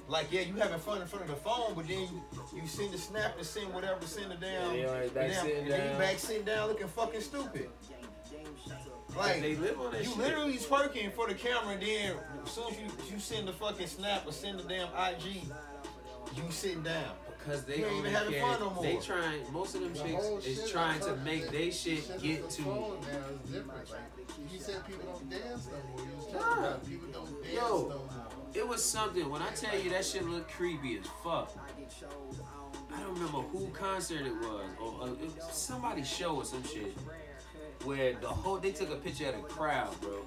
Like yeah, you having fun in front of the phone, but then you, you send the snap and send whatever, send it down, And they back sitting and then you back sitting down looking fucking stupid. Like they live on that you shit. literally twerking for the camera, and then as soon as you, you send the fucking snap or send the damn IG, you sitting down. Because they You ain't only even having care, fun no more. They trying. Most of them The chicks is shit trying to make they shit shit get to. phone now is different. Like you said, people don't dance no more. You was Nah. talking about people don't dance Yo. no more. It was something. When I tell you that shit looked creepy as fuck. I don't remember who concert it was or uh, it was somebody's show or some shit. Where the whole they took a picture of the crowd, bro,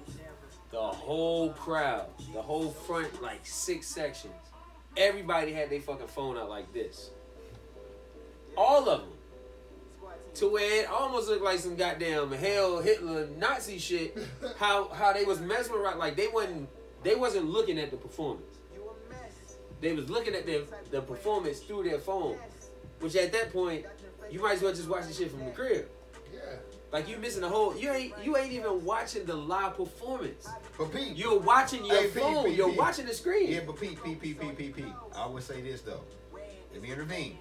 the whole crowd, the whole front, like six sections, everybody had their fucking phone out like this. All of them. To where it almost looked like some goddamn hell Hitler Nazi shit. How how they was mesmerized, like they wasn't they wasn't looking at the performance. They was looking at the the performance through their phone, which at that point you might as well just watch the shit from the crib. Yeah. Like you missing the whole. You ain't you ain't even watching the live performance. But Pete, You're watching your Hey, phone. P, You're P. watching the screen. yeah, but Pete, Pete, Pete, Pete, Pete, Pete. I would say this though. Let me intervene.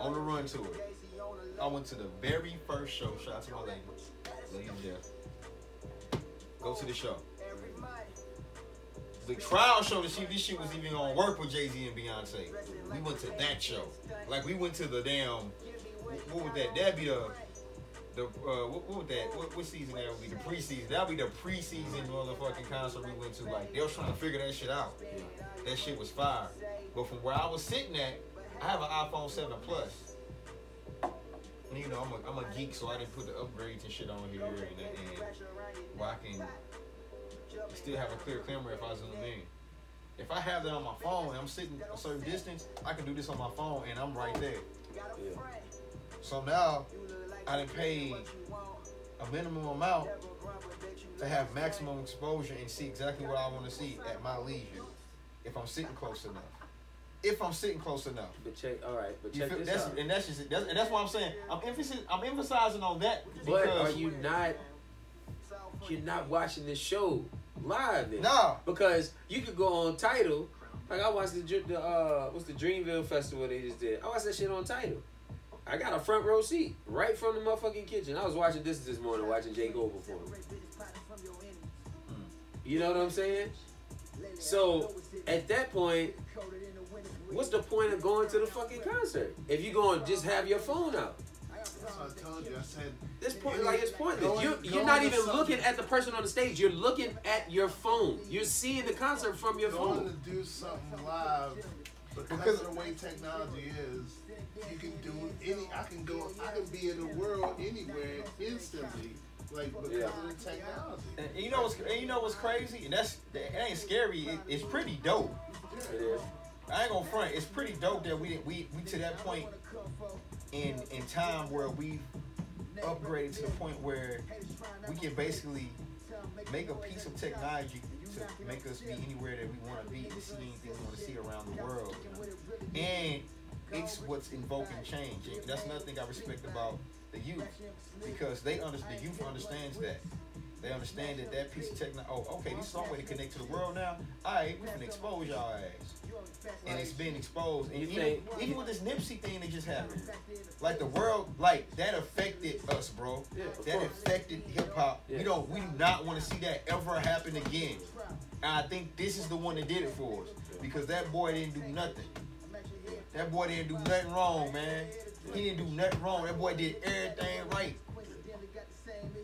On the run tour. I went to the very first show. Shout out to my lady. Lady there. Go to the show. The crowd showed that she this shit was even gonna work with Jay Z and Beyonce. We went to that show. Like we went to the damn what was that? That'd be the the uh, what, what was that? What, what season that would be? The preseason. That'd be the preseason motherfucking concert we went to. Like they was trying to figure that shit out. That shit was fire. But from where I was sitting at, I have an iPhone 7 Plus. And, you know, I'm a, I'm a geek, so I didn't put the upgrades and shit on here, and, and where I can still have a clear camera if I zoom in. If I have that on my phone and I'm sitting a certain distance, I can do this on my phone and I'm right there. Yeah. So now I done paid a minimum amount to have maximum exposure and see exactly what I want to see at my leisure. If I'm sitting close enough. If I'm sitting close enough. But check. All right. But check feel, this that's, out. and that's just that's, and that's what I'm saying. I'm emphasis I'm emphasizing on that But because are you not? You're not watching this show live. Then. Nah. Because you could go on Tidal. Like I watched the the uh what's the Dreamville festival they just did. I watched that shit on Tidal. I got a front row seat right from the motherfucking kitchen. I was watching this this morning, watching J Cole perform. Hmm. You know what I'm saying? So at that point, what's the point of going to the fucking concert if you're going to just have your phone out? That's what I told you. I said. This point, like it's pointless. Going- You you're not even looking at the person on the stage. You're looking at your phone. You're seeing the concert from your going phone. to do something live because, Because- of the way technology is, you can do any. I can go. I can be in the world anywhere instantly, like because Yeah. of the technology. and you know what's and you know what's crazy? And that's it ain't scary. It, it's pretty dope. It is. I ain't gonna front. It's pretty dope that we we we to that point in in time where we upgraded to the point where we can basically make a piece of technology to make us be anywhere that we want to be, to see anything we want to see around the world. And it's what's invoking change. And that's another thing I respect about the youth because they under, the youth understands that. They understand that that piece of technology. Oh, okay, this is our way to connect to the world now. All right, we can expose y'all ass, and it's been exposed. And even, even with this Nipsey thing that just happened, like the world, like that affected us, bro. Yeah, that course. affected hip hop. Yeah. We don't, we do not want to see that ever happen again. And I think this is the one that did it for us because that boy didn't do nothing. That boy didn't do nothing wrong, man. He didn't do nothing wrong. That boy did everything right.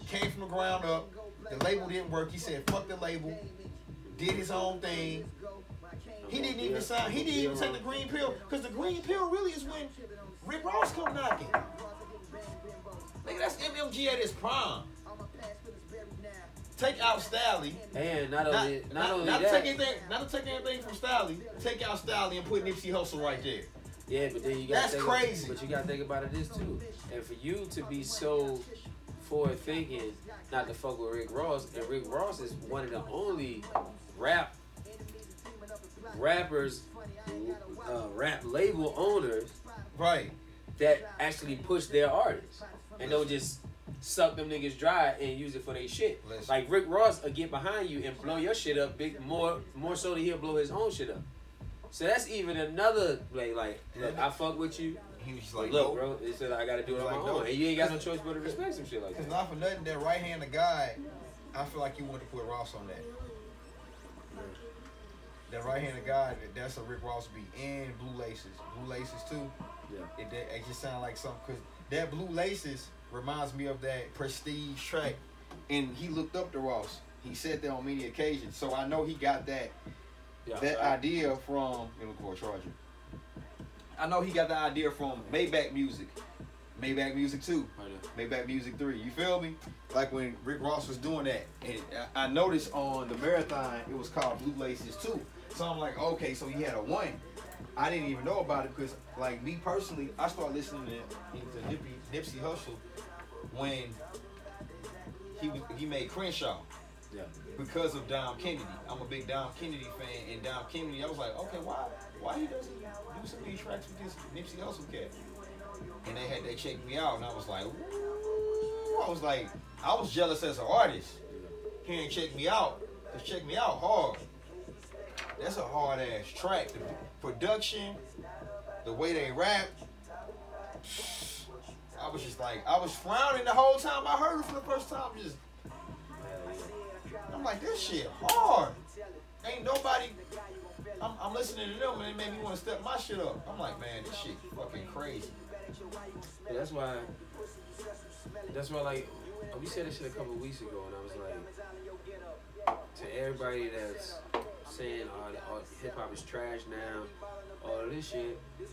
Came from the ground up. The label didn't work. He said, "Fuck the label." Did his own thing. He didn't even sign. He didn't even take the green pill because the green pill really is when Rick Ross come knocking. Nigga, that's MMG at his prime. Take out Stalley. And not only not, not, only not to that, take anything, not to take anything from Stalley. Take out Stalley and put Nipsey Hussle right there. Yeah, but then you got That's crazy. But you got to think about it this too, and for you to be so forward thinking, not to fuck with Rick Ross, and Rick Ross is one of the only rap rappers, uh, rap label owners Right. that actually push their artists and don't just suck them niggas dry and use it for their shit. Listen. Like Rick Ross will get behind you and blow your shit up big more more so than he'll blow his own shit up. So that's even another like like look, I fuck with you. He was just like, look, bro, he said I gotta do it on my Like, no. own. And you ain't got no choice but to respect some shit like that. Because that. not for nothing, that right hand of God, I feel like you want to put Ross on that. That right hand of God, that's a Rick Ross beat. And Blue Laces. Blue Laces, too. Yeah. It, that, it just sounds like something. Because that Blue Laces reminds me of that prestige track. And he looked up to Ross. He said that on many occasions. So I know he got that Yeah. that idea from me call Charger. I know he got the idea from Maybach Music. Maybach Music Two, Maybach Music Three. You feel me? Like when Rick Ross was doing that, and I noticed on the marathon it was called Blue Laces Two. So I'm like, okay, so he had a one. I didn't even know about it because, like me personally, I started listening to, to Nippy, Nipsey Hussle when he was he made Crenshaw Yeah. Because of Dom Kennedy. I'm a big Dom Kennedy fan, and Dom Kennedy, I was like, okay, why why he doesn't do some of these tracks with this Nipsey Hussle cat? And they had they checked me out, and I was like, Ooh. I was like, I was jealous as an artist. He ain't checked me out. Just check me out hard. That's a hard ass track. The production, the way they rap. I was just like, I was frowning the whole time I heard it for the first time. Just, I'm like, this shit hard. Ain't nobody. I'm, I'm listening to them and it made me want to step my shit up. I'm like, man, this shit fucking crazy. Yeah, that's why. That's why, like, we said this shit a couple weeks ago, and I was like, to everybody that's saying, "Oh, oh hip hop is trash now," all of this shit, you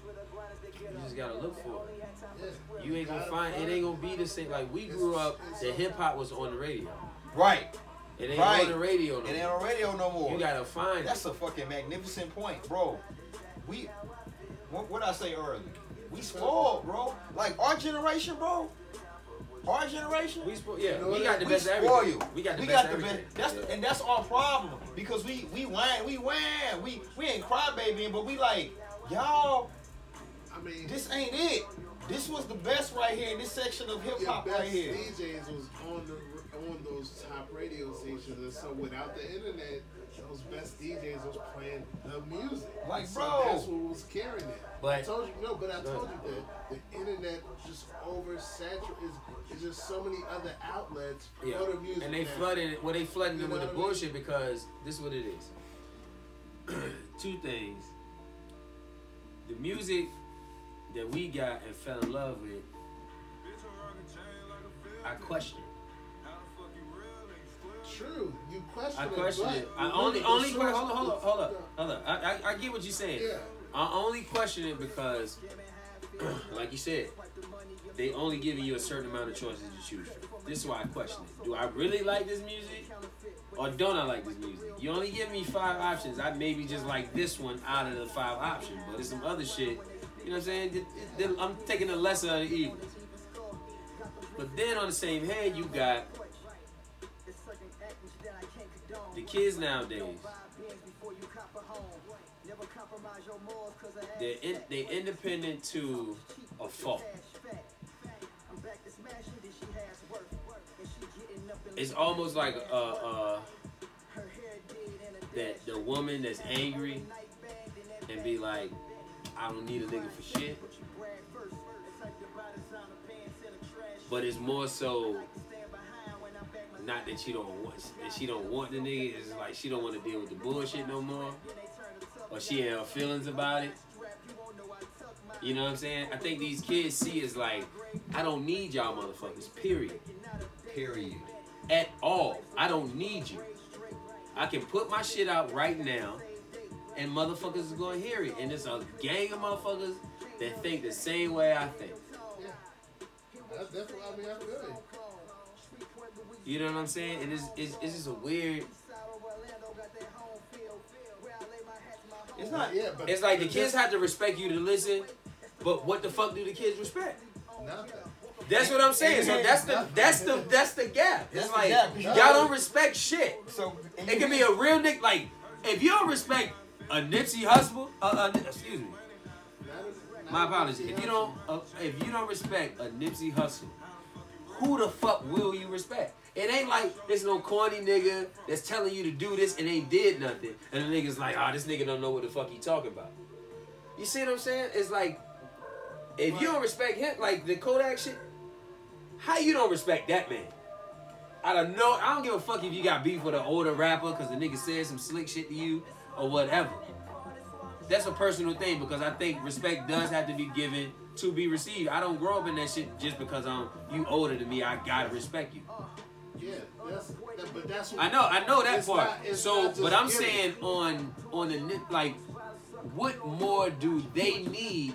just gotta look for it. You ain't gonna find it. Ain't gonna be the same. Like we grew up, the hip hop was on the radio. Right. It ain't Right. on the radio It ain't no more. on radio no more. You gotta find That's it. a fucking magnificent point, bro. We, what what I say earlier? We spoiled, bro. Like our generation, bro. Our generation. We spo- yeah, You know we what? got the we best of spoil everything. you. We got the we best got of the best. everything. That's Yeah. and that's our problem because we we whine, we whine, we we ain't crybabying, but we like y'all. I mean, This ain't it. This was the best right here in this section of hip hop right here. DJs was on the on those top radio stations, and so without the internet, those best DJs was playing the music. Like, so bro. that's what was carrying it. I told you no, but I told you that the internet just oversaturated. It's just so many other outlets for Yeah, the music. and they now. flooding it. Well, they flooding You it with know the what I mean? bullshit because this is what it is. Two things. The music that we got and fell in love with, I question. True, you question I question it. I only, only, source- hold up, hold up, hold up, hold up. I, I, I get what you're saying. Yeah. I only question it because, like you said, they only giving you a certain amount of choices to choose from. This is why I question it. Do I really like this music, or don't I like this music? You only give me five options. I maybe just like this one out of the five options, but there's some other shit. You know what I'm saying? I'm taking the lesser of the evil. But then on the same hand, you got the kids nowadays. They're in, they independent to a fault. It's almost like uh, uh, that the woman that's angry and be like, I don't need a nigga for shit. But it's more so not that she don't want that she don't want the nigga. It's like she don't want to deal with the bullshit no more, or she ain't her feelings about it. You know what I'm saying? I think these kids see it's like I don't need y'all motherfuckers. Period. Period. At all. I don't need you. I can put my shit out right now, and motherfuckers is gonna hear it. And it's a gang of motherfuckers that think the same way I think. That's definitely. I mean, I feel. You know what I'm saying? It's, it's, it's just a weird. It's not. Yeah, but It's like the kids have to respect you to listen, but what the fuck do the kids respect? nothing. That's what I'm saying. So that's the that's the that's the gap. It's the like gap, 'cause y'all y'all- don't respect shit. So It can be a real nigga. Like if you don't respect a Nipsey Hussle, uh, uh, excuse me, my not a apologies. If you don't uh, if you don't respect a Nipsey Hussle, who the fuck will you respect? It ain't like there's no corny nigga that's telling you to do this and ain't did nothing, and the nigga's like, ah, this nigga don't know what the fuck he talking about. You see what I'm saying? It's like if you don't respect him, like the Kodak shit, how you don't respect that man? I don't know. I don't give a fuck if you got beef with an older rapper because the nigga said some slick shit to you or whatever. That's a personal thing because I think respect does have to be given to be received. I don't grow up in that shit just because I'm you older than me. I gotta respect you. Yeah, that's that, but that's what I know, I know that part. not- so, but I'm giving. saying on on the like, what more do they need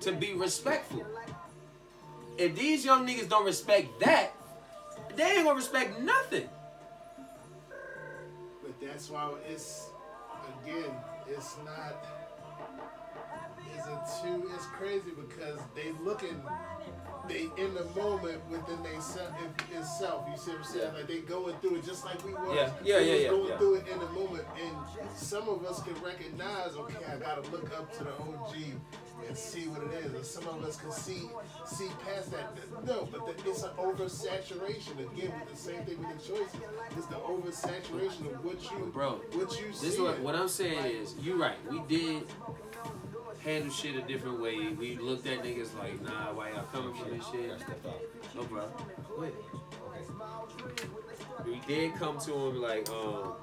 to be respectful? if these young niggas don't respect that, they ain't gonna respect nothing. But that's why it's again, it's not. Is it too? It's crazy because they looking, they in the moment within they self itself. You see what I'm saying? Yeah. Like they going through it just like we was. Yeah, yeah, yeah, yeah, Going yeah. through it in the moment, and some of us can recognize. Okay, I gotta look up to the OG and see what it is. And some of us can see see past that. No, but the, it's an oversaturation again with the same thing with the choices. It's the oversaturation of what you Bro, what you see. This is what what I'm saying is, You're right. We did handle shit a different way. We looked at niggas like, nah, why y'all coming for this shit? Gotta step out. No, bro. Go ahead. Okay. We did come to him like, um,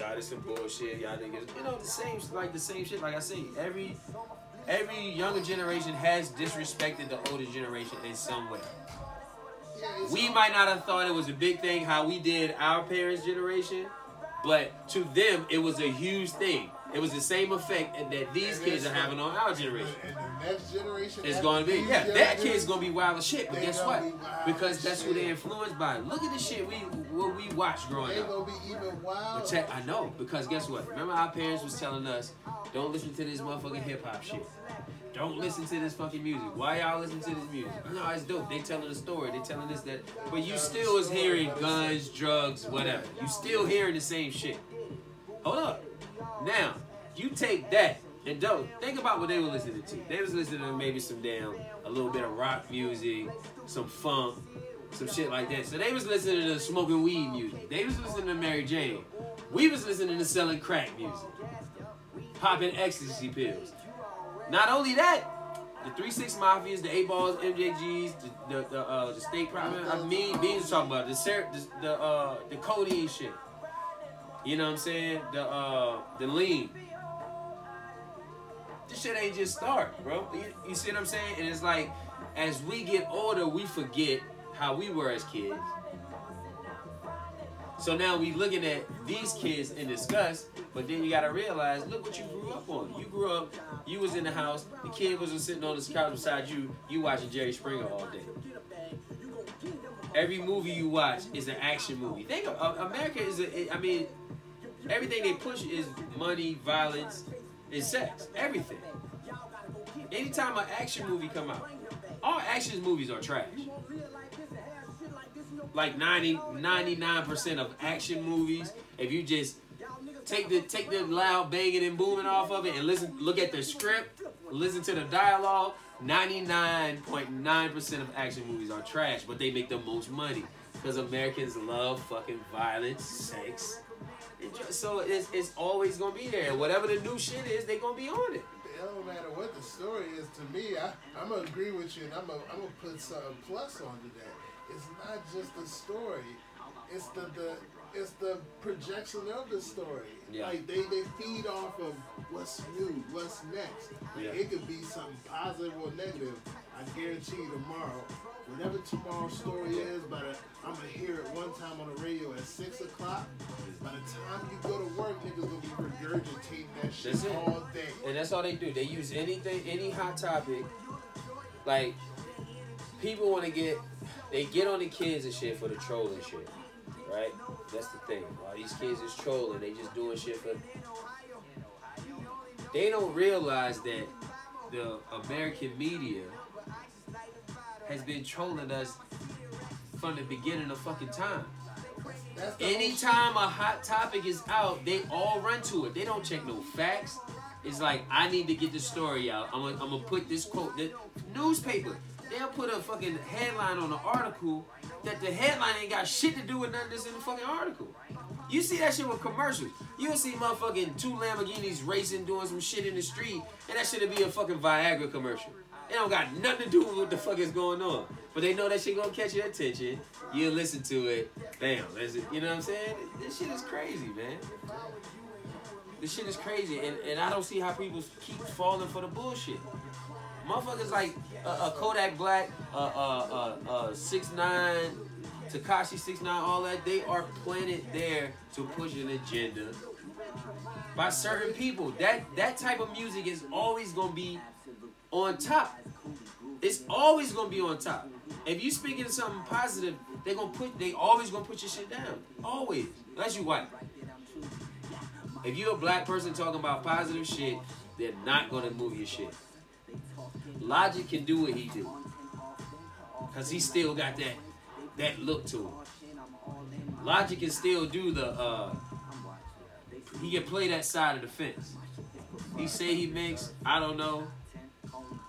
nah, this some bullshit, y'all niggas. You know, the same, like the same shit. Like I say, every every younger generation has disrespected the older generation in some way. We might not have thought it was a big thing how we did our parents' generation, but to them it was a huge thing. It was the same effect that these kids are having on our generation. And the next generation after going to be yeah. That kid's gonna be wild as shit. But guess what? Because that's who they're influenced by. Look at the shit we what we watched growing up. They up. gonna be even wild. Check, I know because guess what? Remember our parents was telling us, don't listen to this motherfucking hip hop shit. Don't listen to this fucking music. Why y'all listen to this music? No, it's dope. They telling a story. They telling this that. But you still is hearing guns, drugs, whatever. You still hearing the same shit. Hold up. Now you take that and don't think about what they were listening to. They was listening to maybe some damn a little bit of rock music, some funk, some shit like that. So they was listening to smoking weed music. They was listening to Mary Jane. We was listening to selling crack music, popping ecstasy pills. Not only that, the three six mafias, the eight balls, MJGs, the the, the, uh, the state private. I mean, Beans was talking about the ser- the the, uh, the codeine shit. You know what I'm saying? The uh, the lean. This shit ain't just start, bro. You, you see what I'm saying? And it's like, as we get older, we forget how we were as kids. So now we looking at these kids in disgust, but then you gotta realize, look what you grew up on. You grew up, you was in the house, the kid was sitting on the couch beside you, you watching Jerry Springer all day. Every movie you watch is an action movie. Think of uh, America is a, I mean, everything they push is money, violence, and sex. Everything. Anytime an action movie come out, all action movies are trash. Like 90, 99% of action movies, if you just take the take the loud banging and booming off of it and listen look at the script, listen to the dialogue, 99.9% of action movies are trash, but they make the most money. Because Americans love fucking violence, sex. So it's, it's always gonna be there. Whatever the new shit is, they gonna be on it. It don't matter what the story is to me. I, I'm gonna agree with you, and I'm gonna, I'm gonna put some plus onto that. It's not just the story; it's the, the it's the projection of the story. Yeah. Like they, they feed off of what's new, what's next. Yeah. It could be something positive or negative. I guarantee you tomorrow, whatever tomorrow's story is, by the, I'm gonna hear it one time on the radio at six o'clock. By the time you go to work, niggas gonna be regurgitating that shit That's it. all day. And that's all they do. They use anything, any hot topic. Like people want to get, they get on the kids and shit for the trolling shit, right? That's the thing. While these kids is trolling, they just doing shit for. They don't realize that the American media has been trolling us from the beginning of fucking time. Anytime a hot topic is out, they all run to it. They don't check no facts. It's like I need to get the story out. I'm gonna, I'm gonna put this quote. The newspaper, they'll put a fucking headline on the article that the headline ain't got shit to do with nothing that's in the fucking article. You see that shit with commercials. You'll see motherfucking two Lamborghinis racing, doing some shit in the street, and that shit'll be a fucking Viagra commercial. It don't got nothing to do with what the fuck is going on. But they know that shit gonna catch your attention. You'll listen to it. Damn, it. You know what I'm saying? This shit is crazy, man. This shit is crazy. And, and I don't see how people keep falling for the bullshit. Motherfuckers like uh, uh, Kodak Black, uh, uh, uh, uh, 6ix9ine, Takashi 6ix9ine, all that, they are planted there to push an agenda by certain people. That that type of music is always gonna be on top. It's always gonna be on top. If you speaking something positive, they gonna put they always gonna put your shit down. Always. Unless you white. If you're a black person talking about positive shit, they're not gonna move your shit. Logic can do what he do. Cause he still got that that look to him. Logic can still do the uh he can play that side of the fence. He say he makes, I don't know.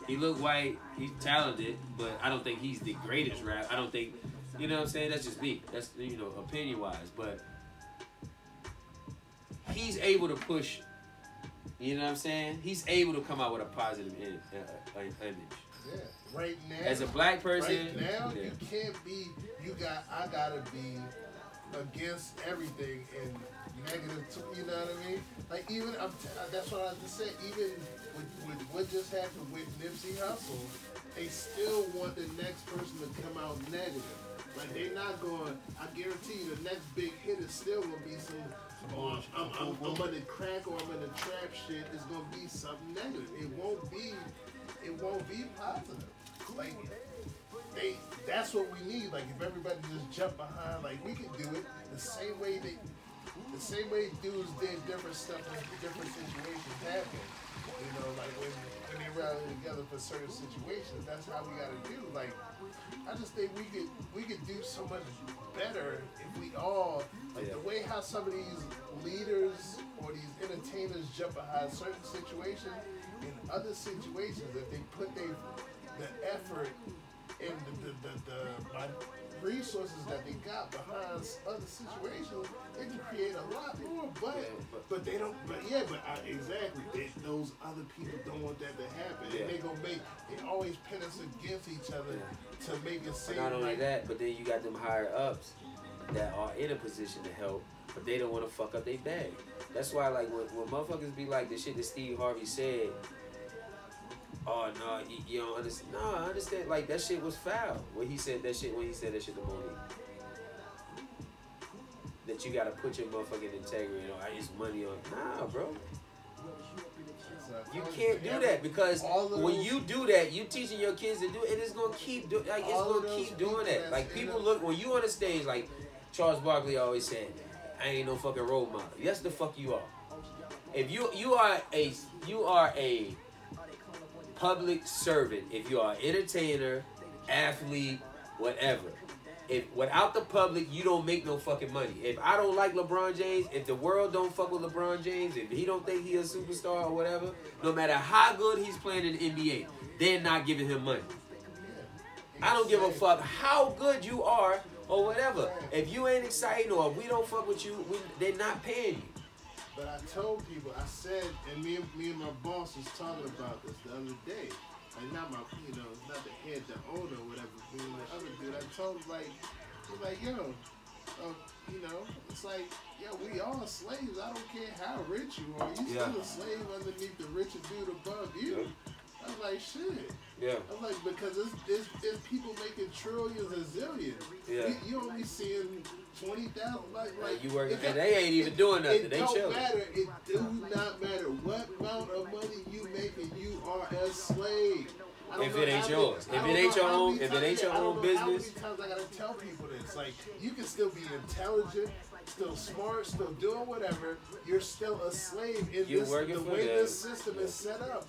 He look white, he's talented, but I don't think he's the greatest rap. I don't think you know what I'm saying? That's just me. That's you know, opinion wise. But he's able to push you know what I'm saying? He's able to come out with a positive in, uh, uh, image. Yeah. Right now, As a black person, right now yeah. you can't be. You got. I gotta be against everything and negative. To, you know what I mean? Like even I'm, t- that's what I just said. Even with, with what just happened with Nipsey Hussle, they still want the next person to come out negative. Like they're not going. I guarantee you, the next big hit is still gonna be some. Oh, I'm, I'm, I'm on the crack or I'm the trap shit. It's gonna be something negative. It won't be. It won't be positive. Like they. That's what we need. Like if everybody just jump behind, like we can do it the same way they. The same way dudes did different stuff in different situations happen. You know, like when when they rally together for certain situations, that's how we gotta do. Like I just think we could we could do so much better if we all like the way how some of these leaders or these entertainers jump behind certain situations in other situations if they put their the effort and the the, the, the my resources that they got behind other situations, they can create a lot more. But but they don't. But yeah, but I, exactly, they, those other people don't want that to happen, Yeah. and they gonna make they always pit us against each other to make it But seem not only like that, but then you got them higher ups that are in a position to help, but they don't want to fuck up their bag. That's why, like, when, when motherfuckers be like the shit that Steve Harvey said, oh no, you, you don't understand. No, I understand. Like that shit was foul when he said that shit. When he said that shit to Mo'Nique. That you gotta put your motherfucking integrity. on. know, I just money on. Nah, bro. You can't do that because when you do that, you teaching your kids to do it, and it's gonna keep do like it's gonna keep doing that. Like people look when you on the stage, like Charles Barkley always said, "I ain't no fucking role model." Yes, the fuck you are. If you you are a you are a public servant, if you are an entertainer, athlete, whatever. If without the public, you don't make no fucking money. If I don't like LeBron James, if the world don't fuck with LeBron James, if he don't think he a superstar or whatever, no matter how good he's playing in the NBA, they're not giving him money. I don't give a fuck how good you are or whatever. If you ain't exciting or if we don't fuck with you, we, they're not paying you. But I told people, I said, and me and me and my boss was talking about this the other day. Like not my, you know, not the head, the owner, or whatever. Me and the other dude, I told him like, he's like, yo, uh, you know, it's like, yo, we all slaves. I don't care how rich you are. You Yeah. still a slave underneath the richer dude above you. I was like, shit. Yeah. I'm like, because it's, it's, it's people making trillions and zillions. Yeah. You, you only seeing 20,000. Like, like, you working, it and they ain't even doing nothing. It They don't chilling. matter. It do not matter what amount of money you making. You are a slave. If it ain't yours. If it ain't your own- if it ain't your own business. How many times I gotta tell people this? Like you can still be intelligent, still smart, still doing whatever. You're still a slave in You this. working The for way them. this system is set up,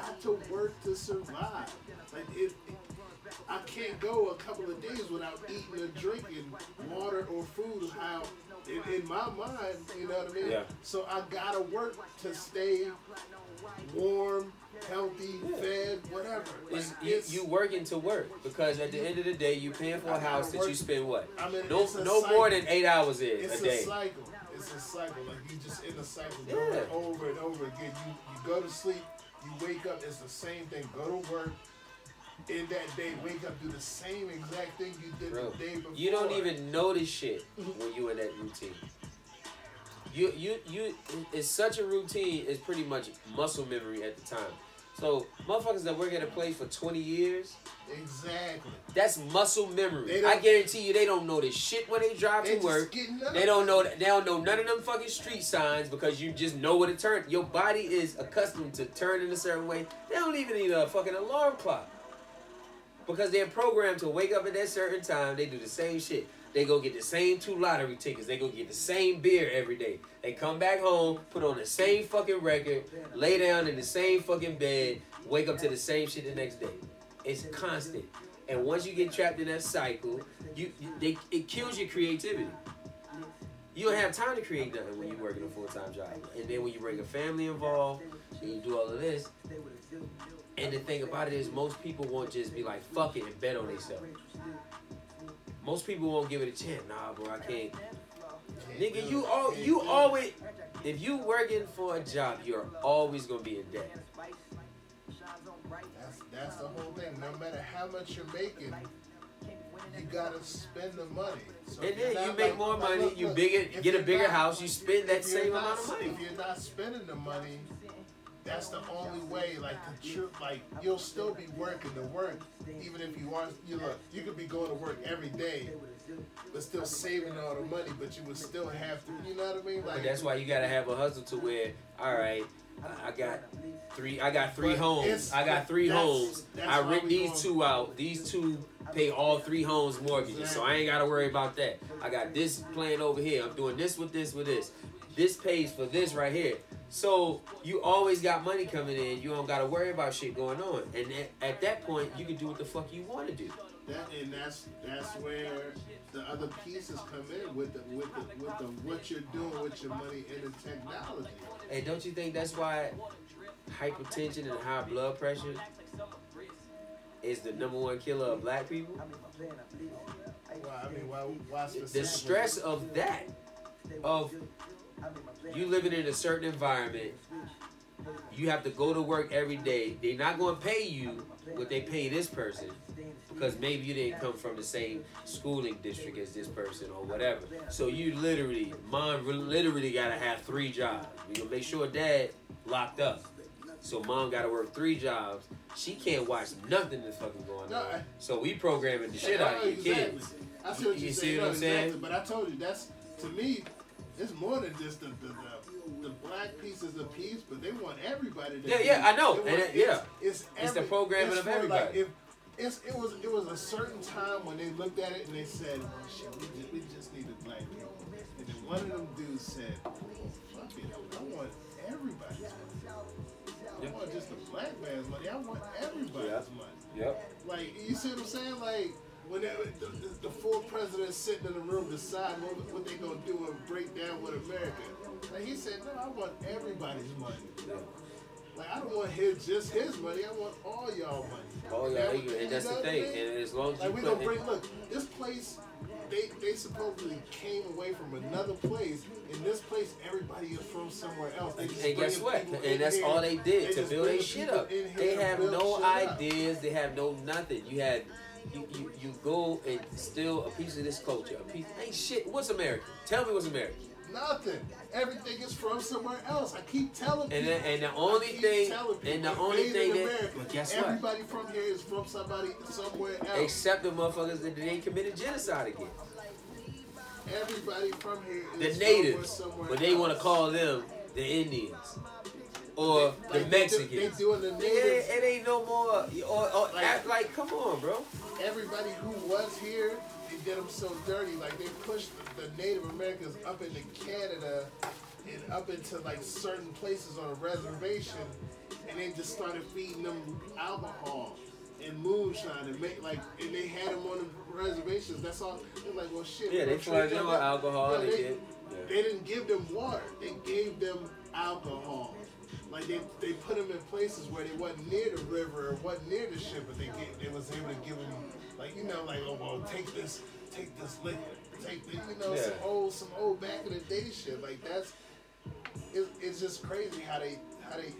got to work to survive. Like it. I can't go a couple of days without eating or drinking water or food. How in, in my mind, you know what I mean? Yeah. So I gotta work to stay warm, healthy, fed, whatever. Like, It's, you, it's- you working to work because at the end of the day, you paying for a house that you spend what? I mean, No, no cycle. more than eight hours in It's a day. cycle. It's a cycle. Like you just in a cycle Yeah. over and over again. You you go to sleep, you wake up, it's the same thing. Go to work. In that day, wake up, do the same exact thing you did Bro, the day before. you don't even notice shit when you in that routine. You you you it's such a routine. It's pretty much muscle memory at the time. So motherfuckers that work at a place for twenty years, exactly. that's muscle memory. I guarantee you, they don't know this shit when they drive They to work. They don't know. They don't know none of them fucking street signs because you just know what to turn. Your body is accustomed to turn in a certain way. They don't even need a fucking alarm clock. Because they're programmed to wake up at that certain time. They do the same shit. They go get the same two lottery tickets. They go get the same beer every day. They come back home, put on the same fucking record, lay down in the same fucking bed, wake up to the same shit the next day. It's constant. And once you get trapped in that cycle, you, they, it kills your creativity. You don't have time to create nothing when you're working a full time job. And then when you bring a family involved and you do all of this, and the thing about it is most people won't just be like fuck it and bet on themselves. Most people won't give it a chance. Nah, bro, I can't. Nigga, you all you always if you working for a job, you're always gonna be in debt. That's that's the whole thing. No matter how much you're making, you gotta spend the money. So And if you're then you make like- more like, money, look, you bigger get a bigger not- house, you spend that if same not- amount of money. If you're not spending the money, that's the only way. Like the truth, like you'll still be working the work, even if you want. You look, you could be going to work every day, but still saving all the money. But you would still have to. You know what I mean? Like But that's why you gotta have a hustle to where, all right, I- got three, I got three homes, I got three that's- homes. that's I rent these two out. These two pay all three homes mortgages, so I ain't gotta worry about that. I got this plan over here. I'm doing this with this with this. This pays for this right here. So you always got money coming in. You don't gotta worry about shit going on. And at, at that point, you can do what the fuck you want to do. That and that's that's where the other pieces come in with the with the with the what you're doing with your money and the technology. Hey, don't you think that's why hypertension and high blood pressure is the number one killer of black people? Why? I mean, why? Why The stress of that, of you living in a certain environment, you have to go to work every day. They're not going to pay you what they pay this person because maybe you didn't come from the same schooling district as this person or whatever. So you literally, mom literally got to have three jobs. You gonna make sure dad locked up. So mom got to work three jobs. She can't watch nothing that's fucking going No, on. I- So we programming the shit out of your Exactly. kids. I see what You you're see what I'm saying? But I told you that's to me, it's more than just the the, the, the black pieces of peace, but they want everybody to. Yeah, be- yeah, I know. they And it- yeah. it's, It's the programming it's of everybody. Like, if, it's, it was it was a certain time when they looked at it and they said, oh, "Shit, we just, we just needed black people." And then one of them dudes said, "Fuck it, I want everybody's money. I Yeah. don't want just the black man's money. I want everybody's Yeah. money." Yep. Like you see what I'm saying? Like when they, the, the, the full president sitting in the room decide what, what they gonna do and break down with America. Like he said, no, I want everybody's money. Like I don't want his just his money. I want all y'all money. Yeah, That- and you that's the thing. And as long as you Like we gonna bring look, this place they they supposedly came away from another place. In this place, everybody is from somewhere else. They just And guess what? And that's here. all they did to build their shit up. They have no shit up. ideas. They have no nothing. You had you, you, you go and steal a piece of this culture. A piece ain't shit. What's American? Tell me what's American. Nothing. Everything is from somewhere else. I keep telling And people. the, and the I only keep thing and the only thing that America. but guess what? Everybody from here is from somebody somewhere else. Except the motherfuckers that they committed genocide against. Everybody from here The natives. somewhere, somewhere But they want to call them the Indians. Or Like, the they do- Mexicans. They doing the Nigga, natives. it ain't no more. Or, or Like- act like, come on, bro. Everybody who was here, they did them so dirty. Like they pushed the, the Native Americans up into Canada and up into like certain places on a reservation, and they just started feeding them alcohol and moonshine and make like, and they had them on the reservations. That's all. They're like, well, shit. Yeah, they don't flooded them them with alcohol. Yeah, They they. Yeah. they didn't give them water. They gave them alcohol. Like they, they put them in places where they wasn't near the river or wasn't near the ship, but they get, they was able to give them like you know like oh well take this take this liquor take the, you know some old some old back in the day shit. Like that's it, it's just crazy how they how they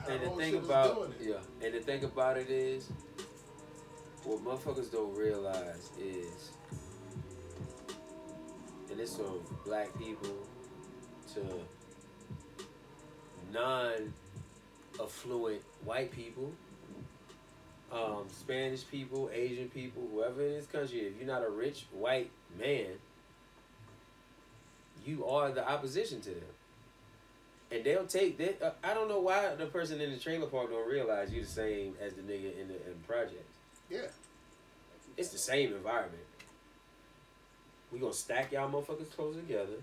how And the thing about doing it. yeah, and the thing about it is, what motherfuckers don't realize is, and it's from black people to non-affluent white people, um, Spanish people, Asian people, whoever in this country. If you're not a rich white man, you are the opposition to them and they'll take that. Uh, I don't know why the person in the trailer park don't realize you're the same as the nigga in the, in the project. Yeah, It's the same environment. We gonna stack y'all motherfuckers close together.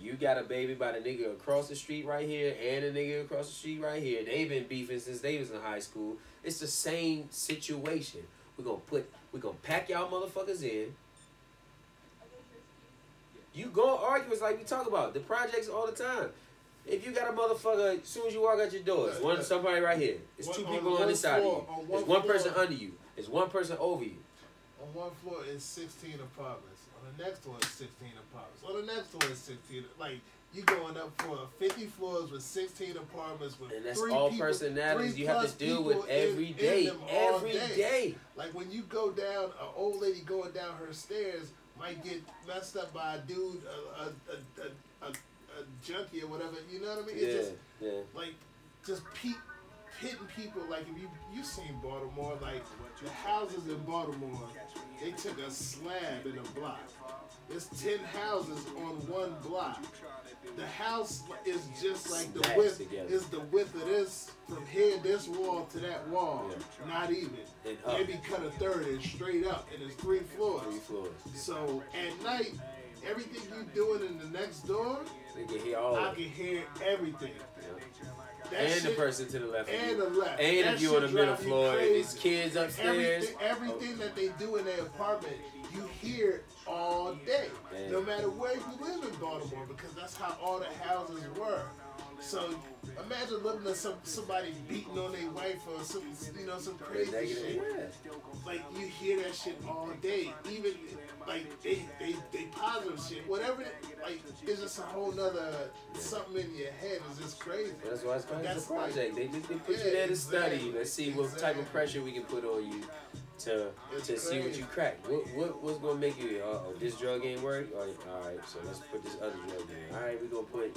You got a baby by the nigga across the street right here and a nigga across the street right here. They've been beefing since they was in high school. It's the same situation. we gonna put we gonna pack y'all motherfuckers in. You gonna argue it's like we talk about the projects all the time. If you got a motherfucker, as soon as you walk out your door, it's one somebody right here. It's two people on on, this side floor, of on you. one It's one person under you. It's one person over you. On one floor is 16 apartments. The next one is 16 apartments. On the next one is 16. Like, you going up for 50 floors with 16 apartments with And that's three all people, personalities you have to deal with every in- in day. all Every day. day. Like when you go down, an old lady going down her stairs might get messed up by a dude, a a, a, a, a, a junkie or whatever. You know what I mean? Yeah, It's just yeah. like just pe- hitting people. Like if you you seen Baltimore, like the houses in Baltimore, they took a slab in a block. There's ten houses on one block. The house is just like the width is the width of this from here this wall to that wall. Yeah. Not even. Maybe cut a third and straight up, and it's three floors. Three floors. So at night, everything you doing in the next door, They can hear all I can hear everything. And the person to the left. and the left. And That if you on the shit middle floor and it's kids upstairs. Everything, everything that they do in their apartment, you hear all day, Man. no matter where you live in Baltimore, because that's how all the houses were. So imagine looking at some somebody beating on their wife or some you know some crazy shit. Yeah. Like you hear that shit all day. Even like they they they positive shit. Whatever it- like it's just a whole nother something in your head. It's just crazy. That's why it's called a project. They just they put Yeah, you there to study. exactly. Let's see what type of pressure we can put on you to It's to see what you crack. What what what's gonna make you? Uh, oh, this drug ain't work. All right, all right, so let's put this other drug in. All right, we gonna put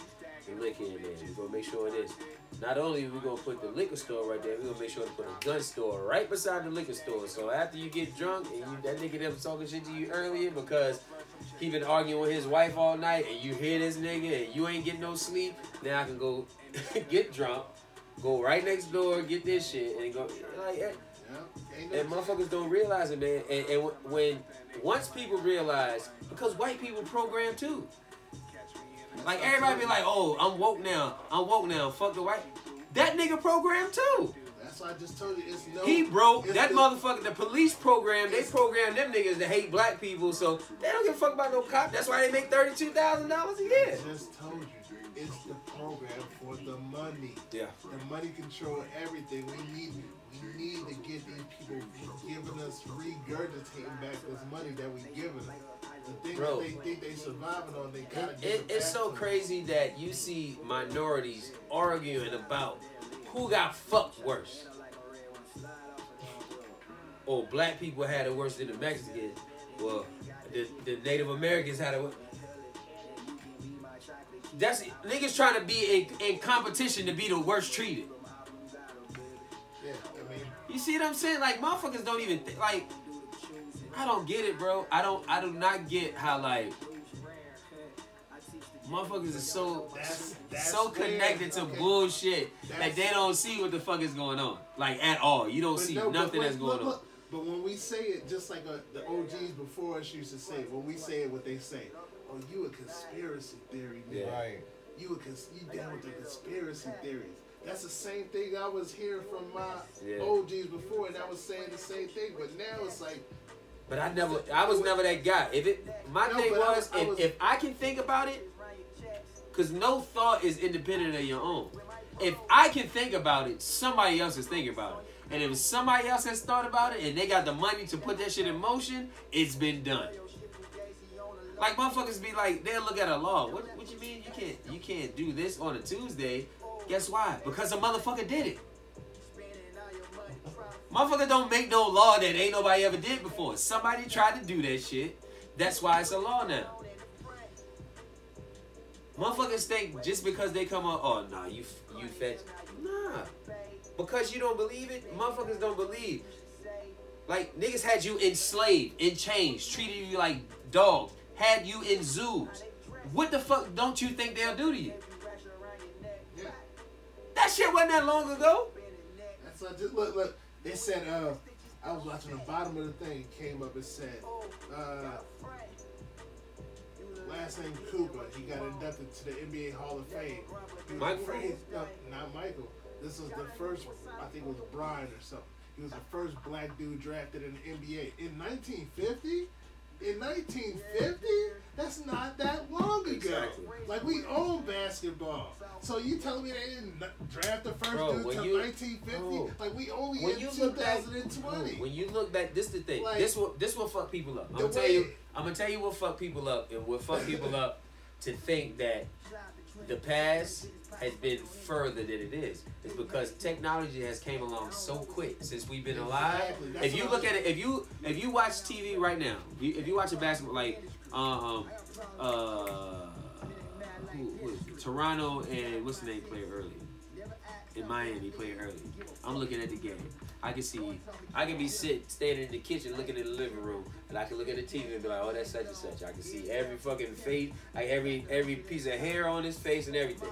liquor in there. We gonna make sure it is. Not only we gonna put the liquor store right there, we're gonna make sure to put a gun store right beside the liquor store. So after you get drunk and you that nigga that was talking shit to you earlier because he been arguing with his wife all night and you hear this nigga and you ain't getting no sleep, now I can go get drunk, go right next door, get this shit, and go like. eh. And motherfuckers don't realize it, man. And, and when once people realize, because white people program too. Like everybody be like, "Oh, I'm woke now. I'm woke now. Fuck the white." That nigga program too. That's why I just told you it's no. He broke that the- motherfucker. The police program, they program them niggas to hate black people, so they don't give a fuck about no cop. That's why they make thirty two thousand dollars a year. I just told you it's the program for the money. Yeah. The money control everything. We need we need to get these people giving us regurgitating back this money that we giving them. The Bro. that they think they surviving on, they gotta It, it, it it's so crazy that you see minorities arguing about who got fucked worse. Oh, black people had it worse than the Mexicans. Well, the, the Native Americans had it. worse. That's niggas trying to be in, in competition to be the worst treated. Yeah, I mean, You see what I'm saying? Like motherfuckers don't even think like. I don't get it, bro. I don't. I do not get how like. Motherfuckers are so That's- that's so where- connected to okay. bullshit that they don't see what the fuck is going on, like at all. You don't see no, but nothing wait, that's going look, on. But when we say it, just like uh the OGs before us used to say, when we say it, what they say, oh, you a conspiracy theory, man. Yeah. Right. You a cons- you down with the conspiracy theories. That's the same thing I was hearing from my Yeah. OGs before, and I was saying the same thing. But now it's like, But I never, I was never that guy. If it, my No, thing but I- was, I if, was- if I can think about it, because no thought is independent of your own. If I can think about it, somebody else is thinking about it. And if somebody else has thought about it and they got the money to put that shit in motion, it's been done. Like motherfuckers be like, they'll look at a law. What, what you mean you can't you can't do this on a Tuesday? Guess why? Because a motherfucker did it. Motherfucker don't make no law that ain't nobody ever did before. Somebody tried to do that shit. That's why it's a law now. Motherfuckers think just because they come on, oh nah, you you fetch, nah, because you don't believe it. Motherfuckers don't believe. Like niggas had you enslaved, in chains, treated you like dogs, had you in zoos. What the fuck don't you think they'll do to you? yeah, That shit wasn't that long ago. that's not just look. Look, they said, uh, I was watching the bottom of the thing. Came up and said, uh, last name Cooper. He got inducted to the NBA Hall of Fame. Michael? first, no, not Michael. This was the first. I think it was Brian or something. He was the first black dude drafted in the NBA in 1950. In 1950, that's not that long ago. Exactly. Like we own basketball. So you telling me they didn't draft the first Bro, dude when till you- 1950? bro, like we only in you look back, 2020. when you look back, this the thing. Like- this what this will fuck people up. I'm gonna tell way- you. I'm gonna tell you what fuck people up, and what fuck people up to think that the past has been further than it is. It's because technology has came along so quick since we've been alive. Exactly. If you look at it, if you if you watch TV right now, you, if you watch a basketball like um uh who? Toronto and what's the name player early in Miami played early. I'm looking at the game. I can see, I can be sitting, standing in the kitchen, looking at the living room, and I can look at the TV and be like, "Oh, that's such and such." I can see every fucking face, like every every piece of hair on his face and everything.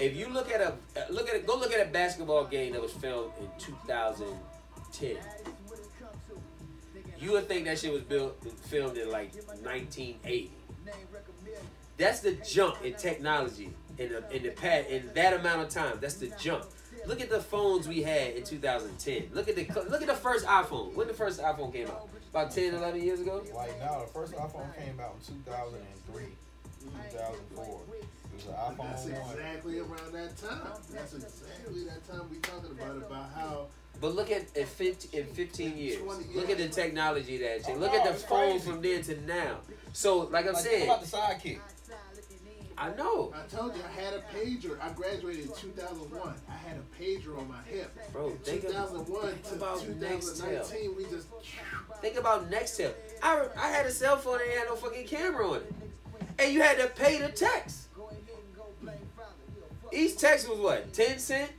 If you look at a uh, look at it, go look at a basketball game that was filmed in 2010. You would think that shit was built filmed in like 1980. That's the jump in technology in the in the past in that amount of time. That's the jump. Look at the phones we had in 2010. Look at the look at the first iPhone. When the first iPhone came out? About 10, 11 years ago. Like now, the first iPhone came out in 2003, 2004. It was an iPhone That's 1. exactly around that time. That's exactly that time we talking about about how But look at in 15, in 15 years. 20 Look at the technology that changed. Look Oh, at the phone crazy. from then to now. So, like I'm Like, think saying, about the sidekick. I know, I told you I had a pager. I graduated in 2001. I had a pager on my hip. Bro, In think of- 2001 think to about 2019, we just think about Nextel. I, I had a cell phone that had no fucking camera on it, and you had to pay to text. Each text was what, 10 cent?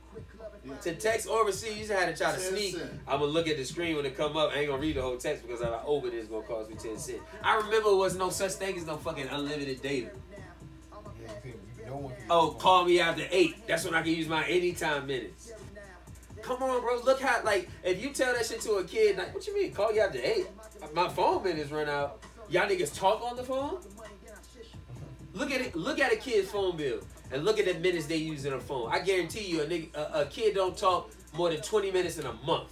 To text or receive, you just had to try to sneak. cent. I'm gonna look at the screen when it come up. I ain't gonna read the whole text because if I open it, it's gonna cost me 10 cents. I remember there was no such thing as no fucking unlimited data. Yeah, oh, you couldn't- you- no one could Oh, call me after eight. That's when I can use my anytime minutes. Come on, bro. Look how like if you tell that shit to a kid, like, what you mean? Call you after eight? My phone minutes run out. Y'all niggas talk on the phone? Look at it. Look at a kid's phone bill and look at the minutes they use in a phone. I guarantee you, a nigga, a, a kid don't talk more than twenty minutes in a month.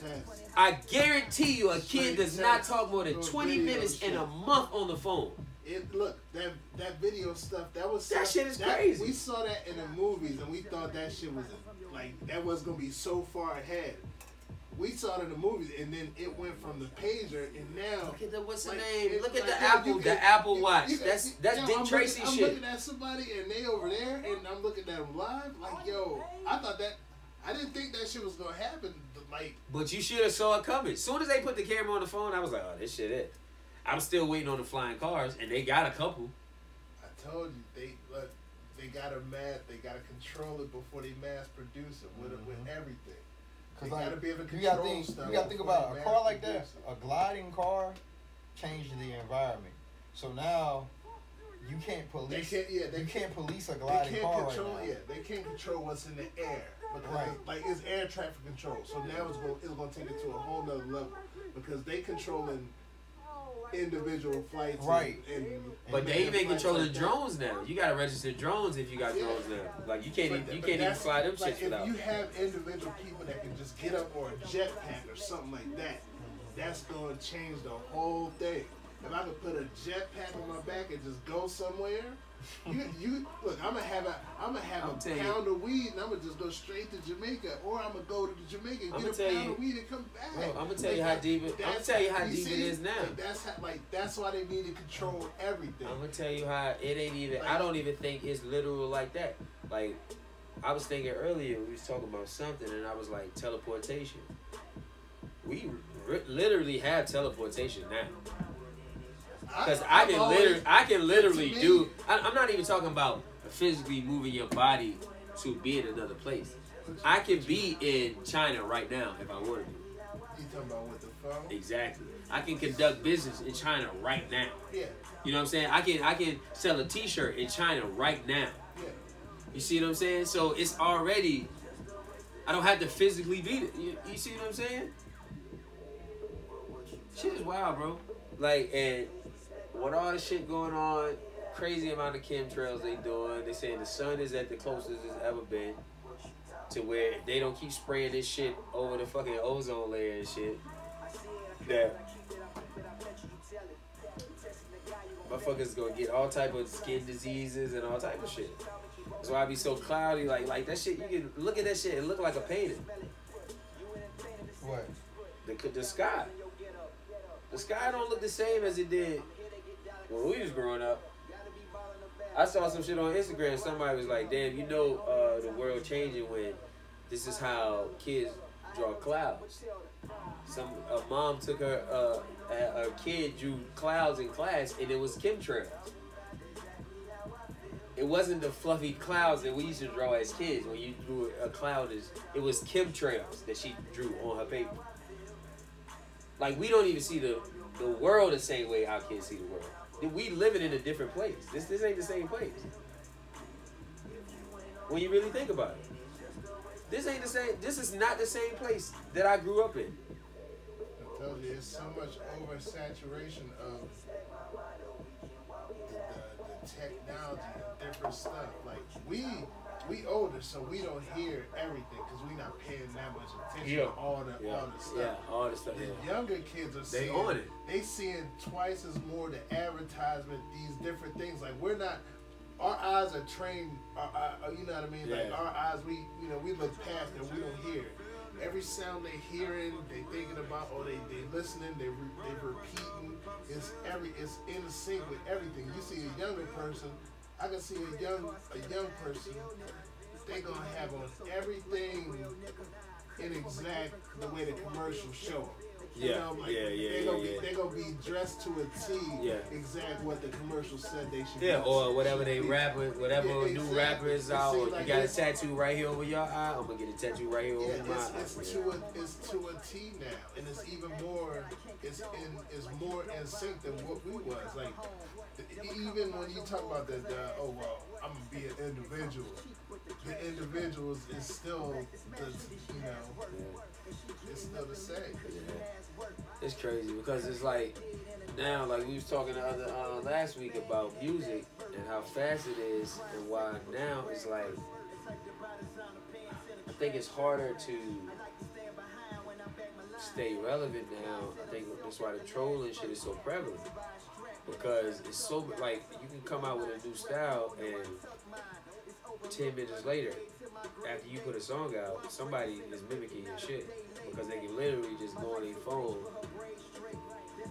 test. I guarantee you, a kid does not talk more than twenty video minutes in a month on the phone. It look that that video stuff that was That stuff- shit is that- crazy. We saw that in the movies and we thought that shit was like that was gonna be so far ahead. We saw it in the movies and then it went from the pager and now Look at the what's the name? Look at like, the Apple, you the can- Apple Watch. you can- That's that's yo, Dick I'm Tracy looking, I'm shit. looking at somebody and they over there and I'm looking at them live like yo, I thought that I didn't think that shit was gonna happen. Like But you should have saw it coming. As soon as they put the camera on the phone, I was like, oh, this shit it. I'm still waiting on the flying cars, and they got a couple. I told you, they look, they gotta mass, they gotta control it before they mass produce it with with mm-hmm. everything. Cause They like, gotta be able to you gotta think, stuff you gotta think about they a car like that. A gliding car changed the environment. So now you can't They police. can't, yeah, they you can't, can't police a gliding car. they can't car control, right now. yeah, they can't control what's in the air because Right. like it's air traffic control. So now it's going, it's going to take it to a whole nother level because they controlling individual flights, Right. And, But they even flights controlling like that. drones now. You gotta register drones if you got Yeah. drones now. Like you can't But- even, you can't even fly them like shits without. If you have individual people that can just get up on a jetpack or something like that, that's going to change the whole thing. If I could put a jetpack on my back and just go somewhere, you, you look. I'm gonna have a, I'm gonna have I'm a telling you. pound of weed, and I'm gonna just go straight to Jamaica, or I'm gonna go to Jamaica and get a pound you- of weed and come back. Bro, I'ma tell Like, you how deep it- I'ma tell you how deep it see? is now. Like, that's how, like that's why they need to control everything. I'm gonna tell you how it ain't even. I don't even think it's literal like that. Like I was thinking earlier, we was talking about something, and I was like teleportation. We r- literally have teleportation now. Because I I've can always- literally, I can literally do. I, I'm not even talking about physically moving your body to be in another place. I can be in China right now if I wanted to. You talking about with the phone? Exactly. I can conduct business in China right now. Yeah, You know what I'm saying? I can I can sell a T-shirt in China right now. yeah. You see what I'm saying? So it's already I don't have to physically beat it. You, you see what I'm saying? Shit is wild, bro. Like, and with all the shit going on, crazy amount of chemtrails they doing. They saying the sun is at the closest it's ever been to where they don't keep spraying this shit over the fucking ozone layer and shit. That motherfuckers gonna get all type of skin diseases and all type of shit. That's why I be so cloudy. Like, like that shit. You can look at that shit It look like a painting. What? The the sky. The sky don't look the same as it did when we was growing up. I saw some shit on Instagram. Somebody was like, "Damn, you know uh, the world changing when this is how kids draw clouds." Some a mom took her uh, a, a kid drew clouds in class, and it was chemtrails. It wasn't the fluffy clouds that we used to draw as kids. When you drew a cloud, is it was chemtrails that she drew on her paper. Like we don't even see the the world the same way our kids see the world. We living in a different place. This this ain't the same place. When you really think about it, this ain't the same. This is not the same place that I grew up in. I told you, it's so much oversaturation of the, the, the technology and different stuff. Like we we older, so we don't hear everything because we're not paying that much attention Yeah. to all the Yeah, all the stuff. yeah, all the stuff. The Yeah. younger kids are They seeing on it. they seeing twice as more the advertisement, these different things. Like we're not our eyes are trained our, our, you know what I mean? Like Yeah. our eyes we you know, we look past and we don't hear. Every sound they hearing, they thinking about or they they listening, they re, they repeating. It's every it's in sync with everything. You see a younger person, I can see a young a young person they gonna have on everything in exact the way the commercials show 'em. You Yeah, know, like, yeah, yeah, They gonna yeah, be yeah. they gonna be dressed to a T. Yeah. Exact what the commercial said they should. Be. Yeah, be. or whatever they be. rapper, whatever Yeah, new rapper is out. Or you got a tattoo right here over your eye. I'm gonna get a tattoo right here over Yeah, my eye. it's, it's to a it's to a T now, and it's even more it's in it's more in sync than what we was like. Even when you talk about the, the oh well, I'm gonna be an individual. The individuals is still the you know it's same. It's crazy because it's like now, like we was talking the other uh, last week about music and how fast it is, and why now it's like I think it's harder to stay relevant now. I think that's why the trolling shit is so prevalent because it's so like you can come out with a new style and ten minutes later, after you put a song out, somebody is mimicking your shit because they can literally just go on their phone.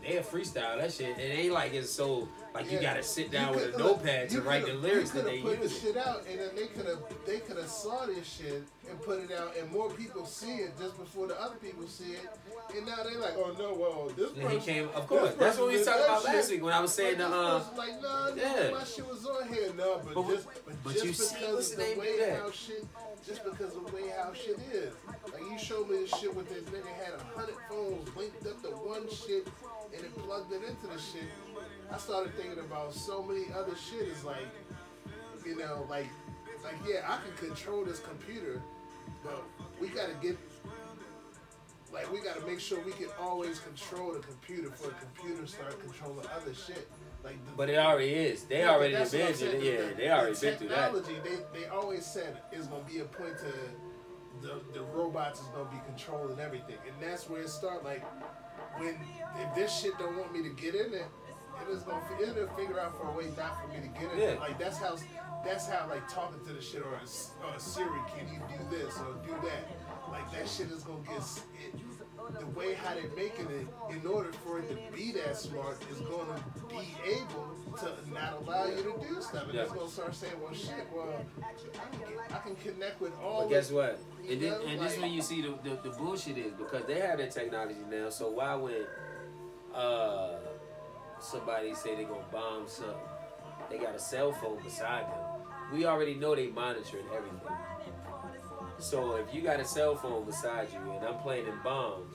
They'll freestyle that shit. It ain't like it's so like you gotta sit down with a notepad to write the lyrics that they coulda put use. the shit out, and then they could have they could have saw this shit and put it out, and more people see it just before the other people see it, and now they're like, oh no, well this And person. he came, of course. That's what we was talking about that last week when I was saying the uh, this like, nah, yeah. yeah. my shit was on here, no, but, But just, but, but just you see because what's of the the name way that? how shit, just because of the way how shit is. Like you showed me this shit with this nigga had a hundred phones linked up to one shit, and it plugged it into the shit. I started thinking about so many other shit. Is like, you know, like, like yeah, I can control this computer, but we gotta get, like, we gotta make sure we can always control the computer for the computer start controlling other shit. Like, the, But it already is. They Yeah, already that's what invented it. saying. Yeah, The- they already the been through that. technology, They, they always said is gonna be a point to the, the robots is gonna be controlling everything, and that's where it start. Like when if this shit don't want me to get in it, it is gonna it'll figure out for a way not for me to get it. Yeah. Like that's how that's how like talking to the shit or, or Siri, can you do this or do that? Like that shit is gonna get it, the way how they're making it, in order for it to be that smart, is going to be able to not allow you to do stuff. And Yeah. it's going to start saying, well, shit, well, I can, get, I can connect with all But guess what? And, then, know, and this like- when you see the, the, the bullshit is because they have that technology now. So why would uh, somebody say they gonna bomb something, they got a cell phone beside them. We already know they monitoring everything. So if you got a cell phone beside you and I'm planting bombs,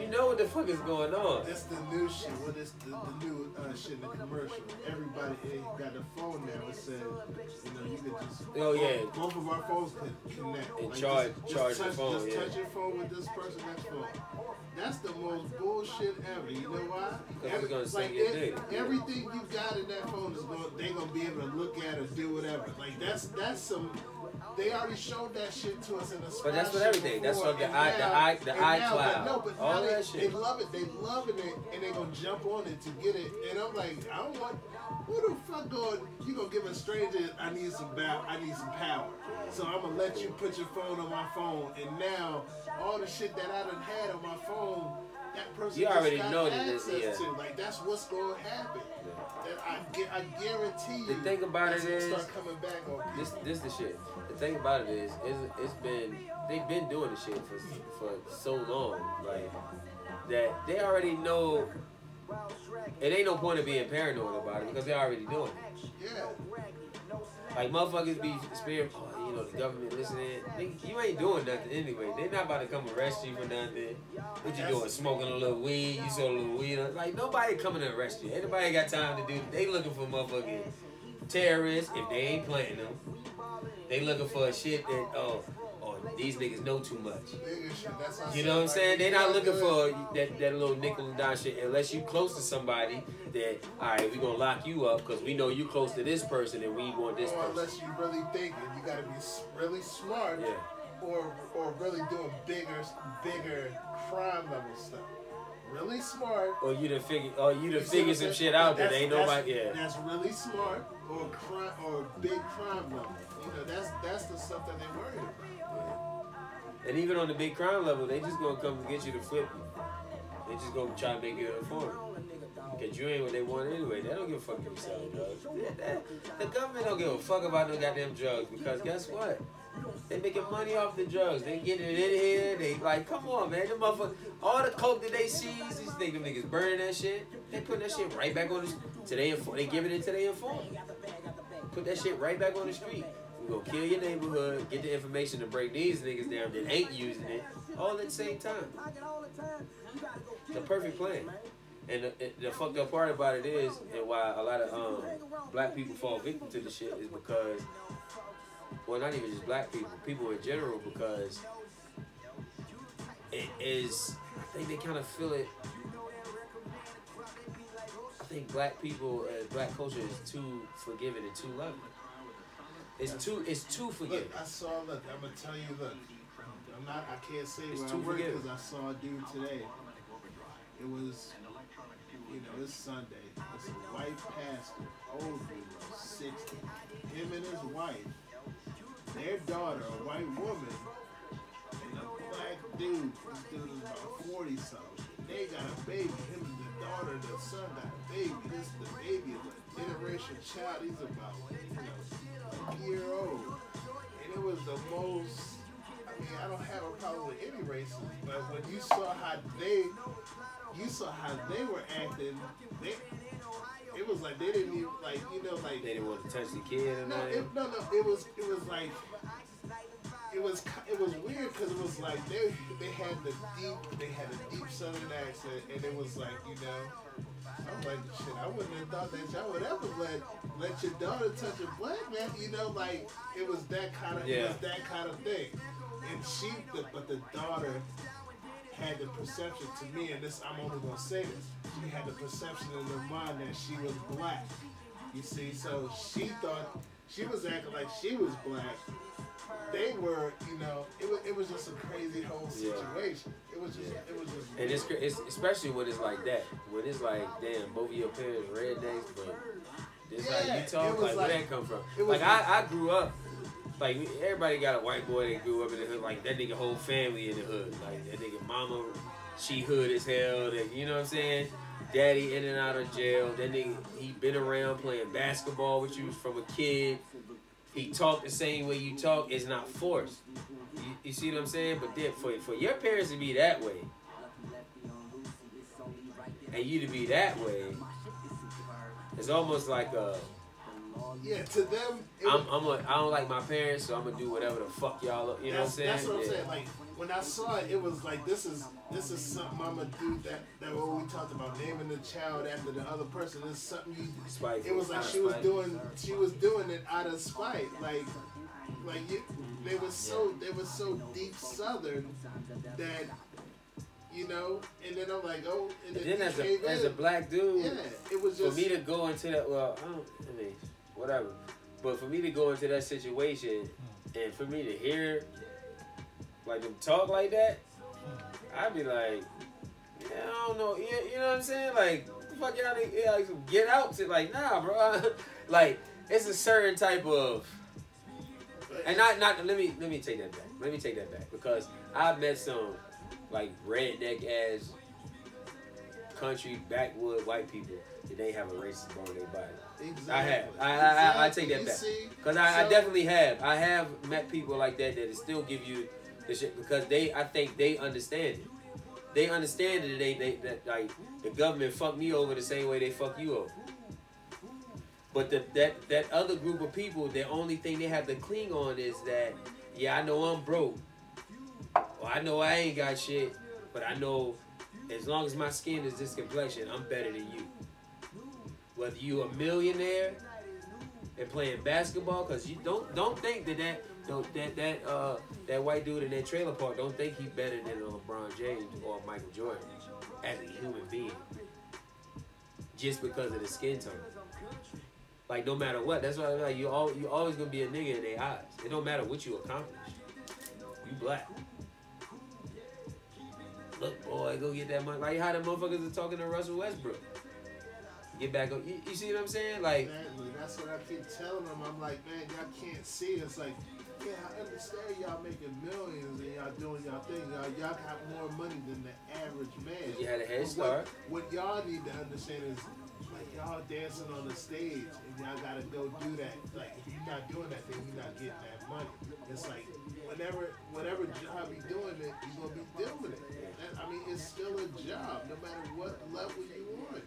You know what the fuck is going on. That's the new shit. What is the, the new uh, shit in the commercial? Everybody got a phone now. It said, you know, you could just. Oh, yeah. Both of our phones can connect. And charge- just, charge just touch, phone, Just yeah. touch your phone with this person next phone. That's the most bullshit ever. You know why? 'Cause it's gonna send you it- everything you got in that phone is going. They gonna be able to look at or do whatever. Like that's that's some. They already showed that shit to us in the. But that's what everything- that's before, what the and i- the i- the and iCloud, No, but all now that shit. they love it. They loving it, and they gonna jump on it to get it. And I'm like, I don't want. Who the fuck going? You gonna give a stranger? I need some bow. I need some power. So I'm gonna let you put your phone on my phone, and now all the shit that I done had on my phone, that person You already know that this- yeah. to. Like that's what's gonna happen. I, I guarantee you. The thing about that's is- start coming back on. This this the shit. The thing about it is, it's, it's been they've been doing this shit for for so long, like that they already know. It ain't no point of being paranoid about it because they're already doing it. yeah. Like motherfuckers be spirit, oh, you know, the government listening. You ain't doing nothing anyway. They not about to come arrest you for nothing. What you doing? Smoking a little weed? You sold a little weed? Like nobody coming to arrest you. Anybody got time to do. They looking for motherfucking terrorists if they ain't planting them. They looking for a shit that oh these niggas know too much. Nigga shit, that's what You know what I'm saying? They're not looking for that, that little nickel and dime shit unless you close to somebody that all right, we're gonna lock you up because we know you close to this person and we want this person. unless you really thinking, you gotta be really smart, Yeah. or or really doing bigger bigger crime level stuff. Really smart. Or you done figure, or you You done see figure some shit out that That's- ain't that's- nobody. Yeah. That's really smart, or crime, or big crime level. You know, that's that's the stuff that they worried about. And even on the big crime level, they just gonna come and get you to flip you. They just gonna try to make you an informant. Cause you ain't what they want anyway. They don't give a fuck selling drugs. The government don't give a fuck about no goddamn drugs because guess what? They making money off the drugs. They getting it in here. They like, come on, man. Them motherfuckers, all the coke that they seize, these them niggas burning that shit. They putting that shit right back on the to they giving it to their informant. Put that shit right back on the street. Gonna kill your neighborhood, get the information to break these niggas down that ain't using it, all at the same time. The perfect plan. And the, the fucked up part about it is, and why a lot of um, black people fall victim to the shit is because, well, not even just black people, people in general, because it is, I think they kind of feel it. I think black people and black culture is too forgiving and too loving. It's too, it's too Look, forgiving. I saw. Look, I'm gonna tell you. Look, I'm not. I can't say It's where too I because I saw a dude today. It was, you know, it's Sunday. It's a white pastor, old dude, 60. Him and his wife, their daughter, a white woman, and a black dude. This dude is about 40 something. They got a baby. Him and the daughter, the son got a baby. This the baby is a generation child. He's about, you know, year old. And it was the most. I mean, I don't have a problem with any races, but when you saw how they, you saw how they were acting, they, it was like they didn't even like, you know, like They didn't want to touch the kid and no, it, no, no. It was, it was like, it was, it was weird because it was like they, they had the deep, they had a deep Southern accent, and it was like, you know, I'm like, shit, I wouldn't have thought that y'all would ever let, let your daughter touch a black man, you know, like it was that kind of, it was that kind of thing, and she, the, but the daughter had the perception to me, and this, I'm only gonna say this, she had the perception in her mind that she was black. You see, so she thought she was acting like she was black. They were, you know, it was, it was just a crazy whole Yeah. situation. It was just, it was just. And it's, it's especially when it's like that. When it's like, damn, both of your parents rednecks, but this how you talk. was Like, where that come from? was Like, I, I grew up. Like everybody got a white boy that grew up in the hood. Like that nigga whole family in the hood. Like that nigga mama, she hood as hell. That you know what I'm saying. Daddy in and out of jail. That nigga he been around playing basketball with you from a kid. He talk the same way you talk. It's not forced. You, you see what I'm saying? But then for for your parents to be that way, and you to be that way, it's almost like a yeah, to them, it I'm, I'm a, I don't like my parents, so I'm gonna do whatever the fuck y'all. Up, you know what I'm saying? that's what I'm Yeah. saying. Like when I saw it, it was like this is this is something I'm gonna do. That that what we talked about naming the child after the other person is something you. It was like she was doing she was doing it out of spite. Like like you, they were so they were so deep southern that you know. And then I'm like, oh, and And then, then as a as a black dude, yeah, it was just for me to go into that, well, I don't, I mean, whatever. But for me to go into that situation hmm. and for me to hear like them talk like that, hmm. I'd be like, yeah, I don't know, you, you know what I'm saying? Like, the fuck y'all, yeah, like, get out to like, nah, bro. like, it's a certain type of, and not, not. Let me, let me take that back. Let me take that back because I've met some like redneck ass country backwood white people that they have a racist bone in their body. Exactly. I have. I, I, I, I take that back. Because I, I definitely have. I have met people like that that still give you the shit because they, I think they understand it. They understand that they, they that like the government fucked me over the same way they fuck you over. But the, that that other group of people, the only thing they have to cling on is that, yeah, I know I'm broke. Or I know I ain't got shit, but I know as long as my skin is this complexion, I'm better than you. Whether you a millionaire and playing basketball, cause you don't don't think that that don't- that that uh that white dude in that trailer park don't think he's better than LeBron James or Michael Jordan as a human being, just because of the skin tone. Like no matter what, that's why like you all you always gonna be a nigga in their eyes. It don't matter what you accomplish. You black. Look, boy, go get that money. Like how the motherfuckers are talking to Russell Westbrook. Get back on. You, you see what I'm saying? Like, Exactly. That's what I keep telling them. I'm like, man, y'all can't see. It's like, yeah, I understand y'all making millions and y'all doing y'all thing. Y'all, y'all got more money than the average man. you had a head start. What, what y'all need to understand is, like, y'all dancing on the stage and y'all gotta go do that. Like, if you're not doing that thing, you're not getting that money. It's like, whenever, whatever job you're doing it, you're gonna be doing it. That, I mean, it's still a job, no matter what level you on.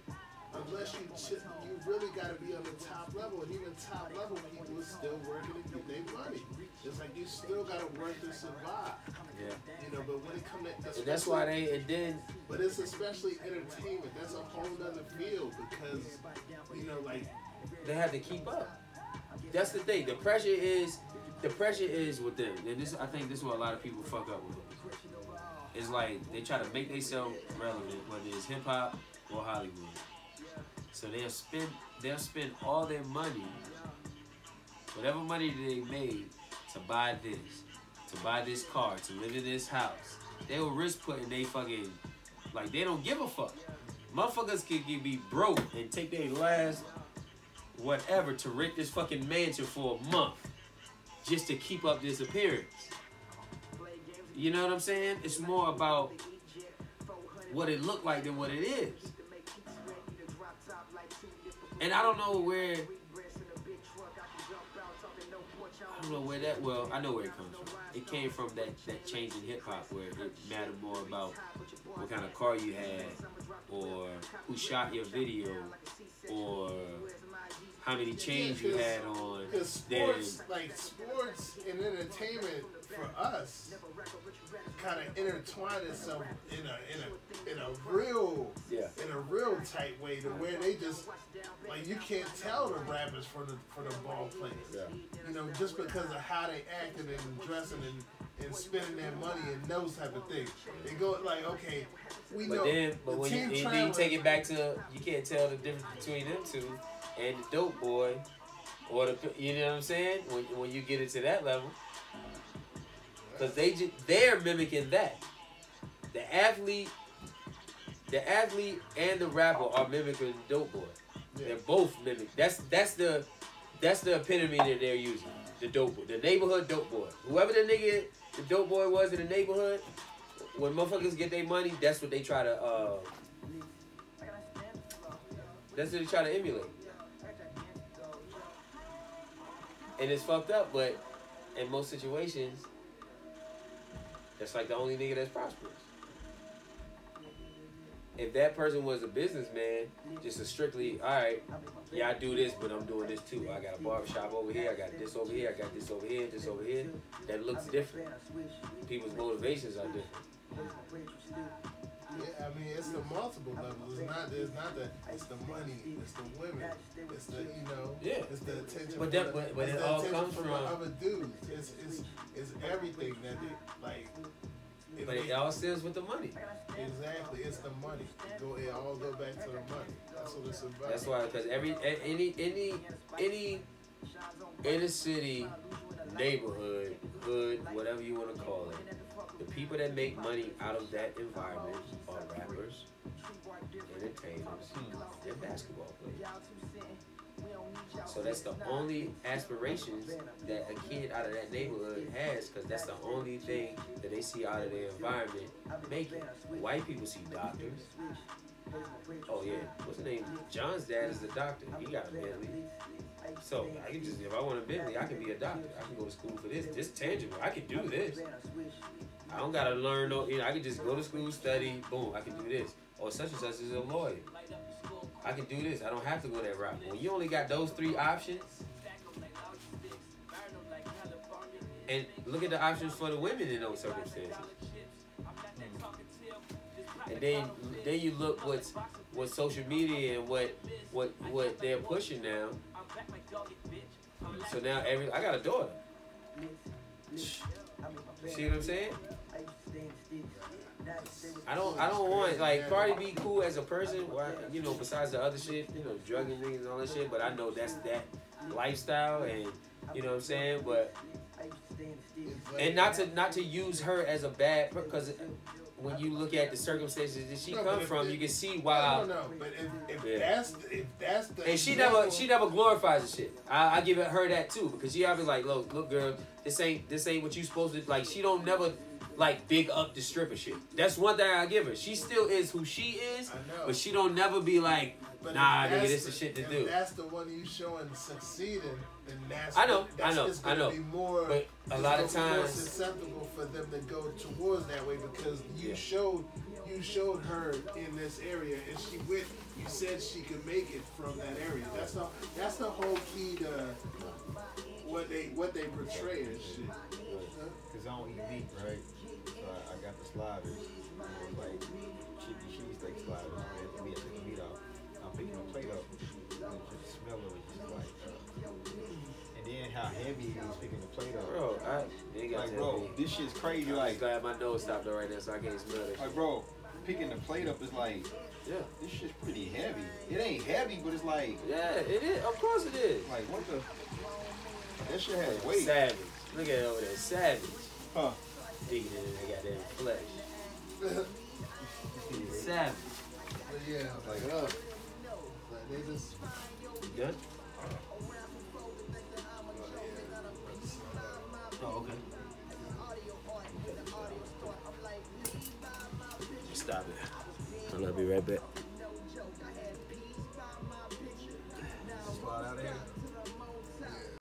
Unless you ch- you really got to be on the top level, and even top level people are still working to get their money. It's like you still got to work to survive, Yeah. you know. But when it comes to that's why they. And then but it's especially entertainment. That's a whole nother field because you know, like they have to keep up. That's the thing. The pressure is the pressure is with them. And this I think this is what a lot of people fuck up with. It's like they try to make themselves relevant, whether it's hip hop or Hollywood. So they'll spend they'll spend all their money, whatever money they made, to buy this, to buy this car, to live in this house. They will risk putting they fucking like they don't give a fuck. Motherfuckers get- be broke and take their last whatever to rent this fucking mansion for a month just to keep up this appearance. You know what I'm saying? It's more about what it looked like than what it is. And I don't know where I don't know where that well, I know where it comes from. It came from that, that change in hip hop where it mattered more about what kind of car you had or who shot your video or how many chains you had on because than like sports and entertainment for us, kind of intertwine itself in a in a in a real yeah. in a real tight way to where they just like you can't tell the rappers from the from the ball players. Yeah. You know, just because of how they acting and dressing and, and spending their money and those type of things. They go like, okay, we know But then, but the when you, team and then you take it back to, you can't tell the difference between them two and the dope boy, or the, you know what I'm saying? When, when you get it to that level, because they ju- they're mimicking that. The athlete, the athlete and the rapper are mimicking the dope boy. Yeah. They're both mimic. That's that's the that's the epitome that they're using. The dope boy, the neighborhood dope boy. Whoever the nigga, the dope boy was in the neighborhood, when motherfuckers get their money, that's what they try to. uh That's what they try to emulate. And it's fucked up, but in most situations, that's like the only nigga that's prosperous. if that person was a businessman, just a strictly, all right, yeah, I do this, but I'm doing this too. I got a barbershop over here, I got this over here, I got this over here, this over here. That looks different. People's motivations are different. Yeah, I mean, it's the multiple levels. It's not. It's not the. It's the money. It's the women. It's the you know. Yeah. It's the attention. But that- but- but it all attention comes from, from- other dudes. It's it's it's everything that they like. It, but it all stems with the money. exactly. It's the money. It go. It all go back to the money. That's what it's about. That's why, because every any any any inner city neighborhood, hood, whatever you want to call it, the people that make money out of that environment are rappers, entertainers, and basketball players. So that's the only aspirations that a kid out of that neighborhood has, because that's the only thing that they see out of their environment making. White people see doctors. Oh yeah, what's the name? John's dad is a doctor. He got a Bentley. So I can just, if I want a Bentley, I can be a doctor. I can go to school for this. This tangible. I can do this. I don't gotta learn no. You know, I can just go to school, study. Boom, I can do this. Or such and such is a lawyer. I can do this. I don't have to go that route. When you only got those three options, and look at the options for the women in those circumstances. And then then you look what's what social media and what what what they're pushing now. So now every I got a daughter. See what I'm saying? I don't I don't want like Cardi B cool as a person, why you know, besides the other shit, you know, drugging niggas and all that shit, but I know that's that lifestyle and you know what I'm saying? But and not to not to use her as a bad because when you look at the circumstances that she No, come from, it- you can see why. no, no. But if, if Yeah. that's if that's the And she example- never she never glorifies the shit. I, I give it her that too because she always like, look, look, girl, this ain't this ain't what you supposed to like. She don't never like big up the stripper shit. That's one thing I give her. She still is who she is, but she don't never be like, But nah, if nigga, this the shit to if do. That's the one you showing succeeding, then that's I know, that's, I know, it's I gonna know. Be more, But a lot of gonna more times- susceptible for them to go towards that way because you Yeah. showed you showed her in this area and she went. You said she could make it from that area. That's the that's the whole key to what they what they portray and shit. Cause I don't eat meat, right? Sliders, you know, like chicken cheese steak sliders. Man, we had to meat off. I'm picking the plate up, and just smell it, just like. Uh, and then how heavy he was picking the plate up. Bro, I they got Like, bro, this shit's crazy. I'm Like, just glad my nose stopped right now, so I can't smell that. like, bro, picking the plate up is like, Yeah, this shit's pretty heavy. It ain't heavy, but it's like, yeah, it is. Of course it is. like what the? That shit has weight. Savage. Look at it over there, savage. Huh? Digging in that goddamn flesh. Savage. But yeah, Like, uh, like they just. You done? Oh, okay. Stop it. I'm gonna be right back.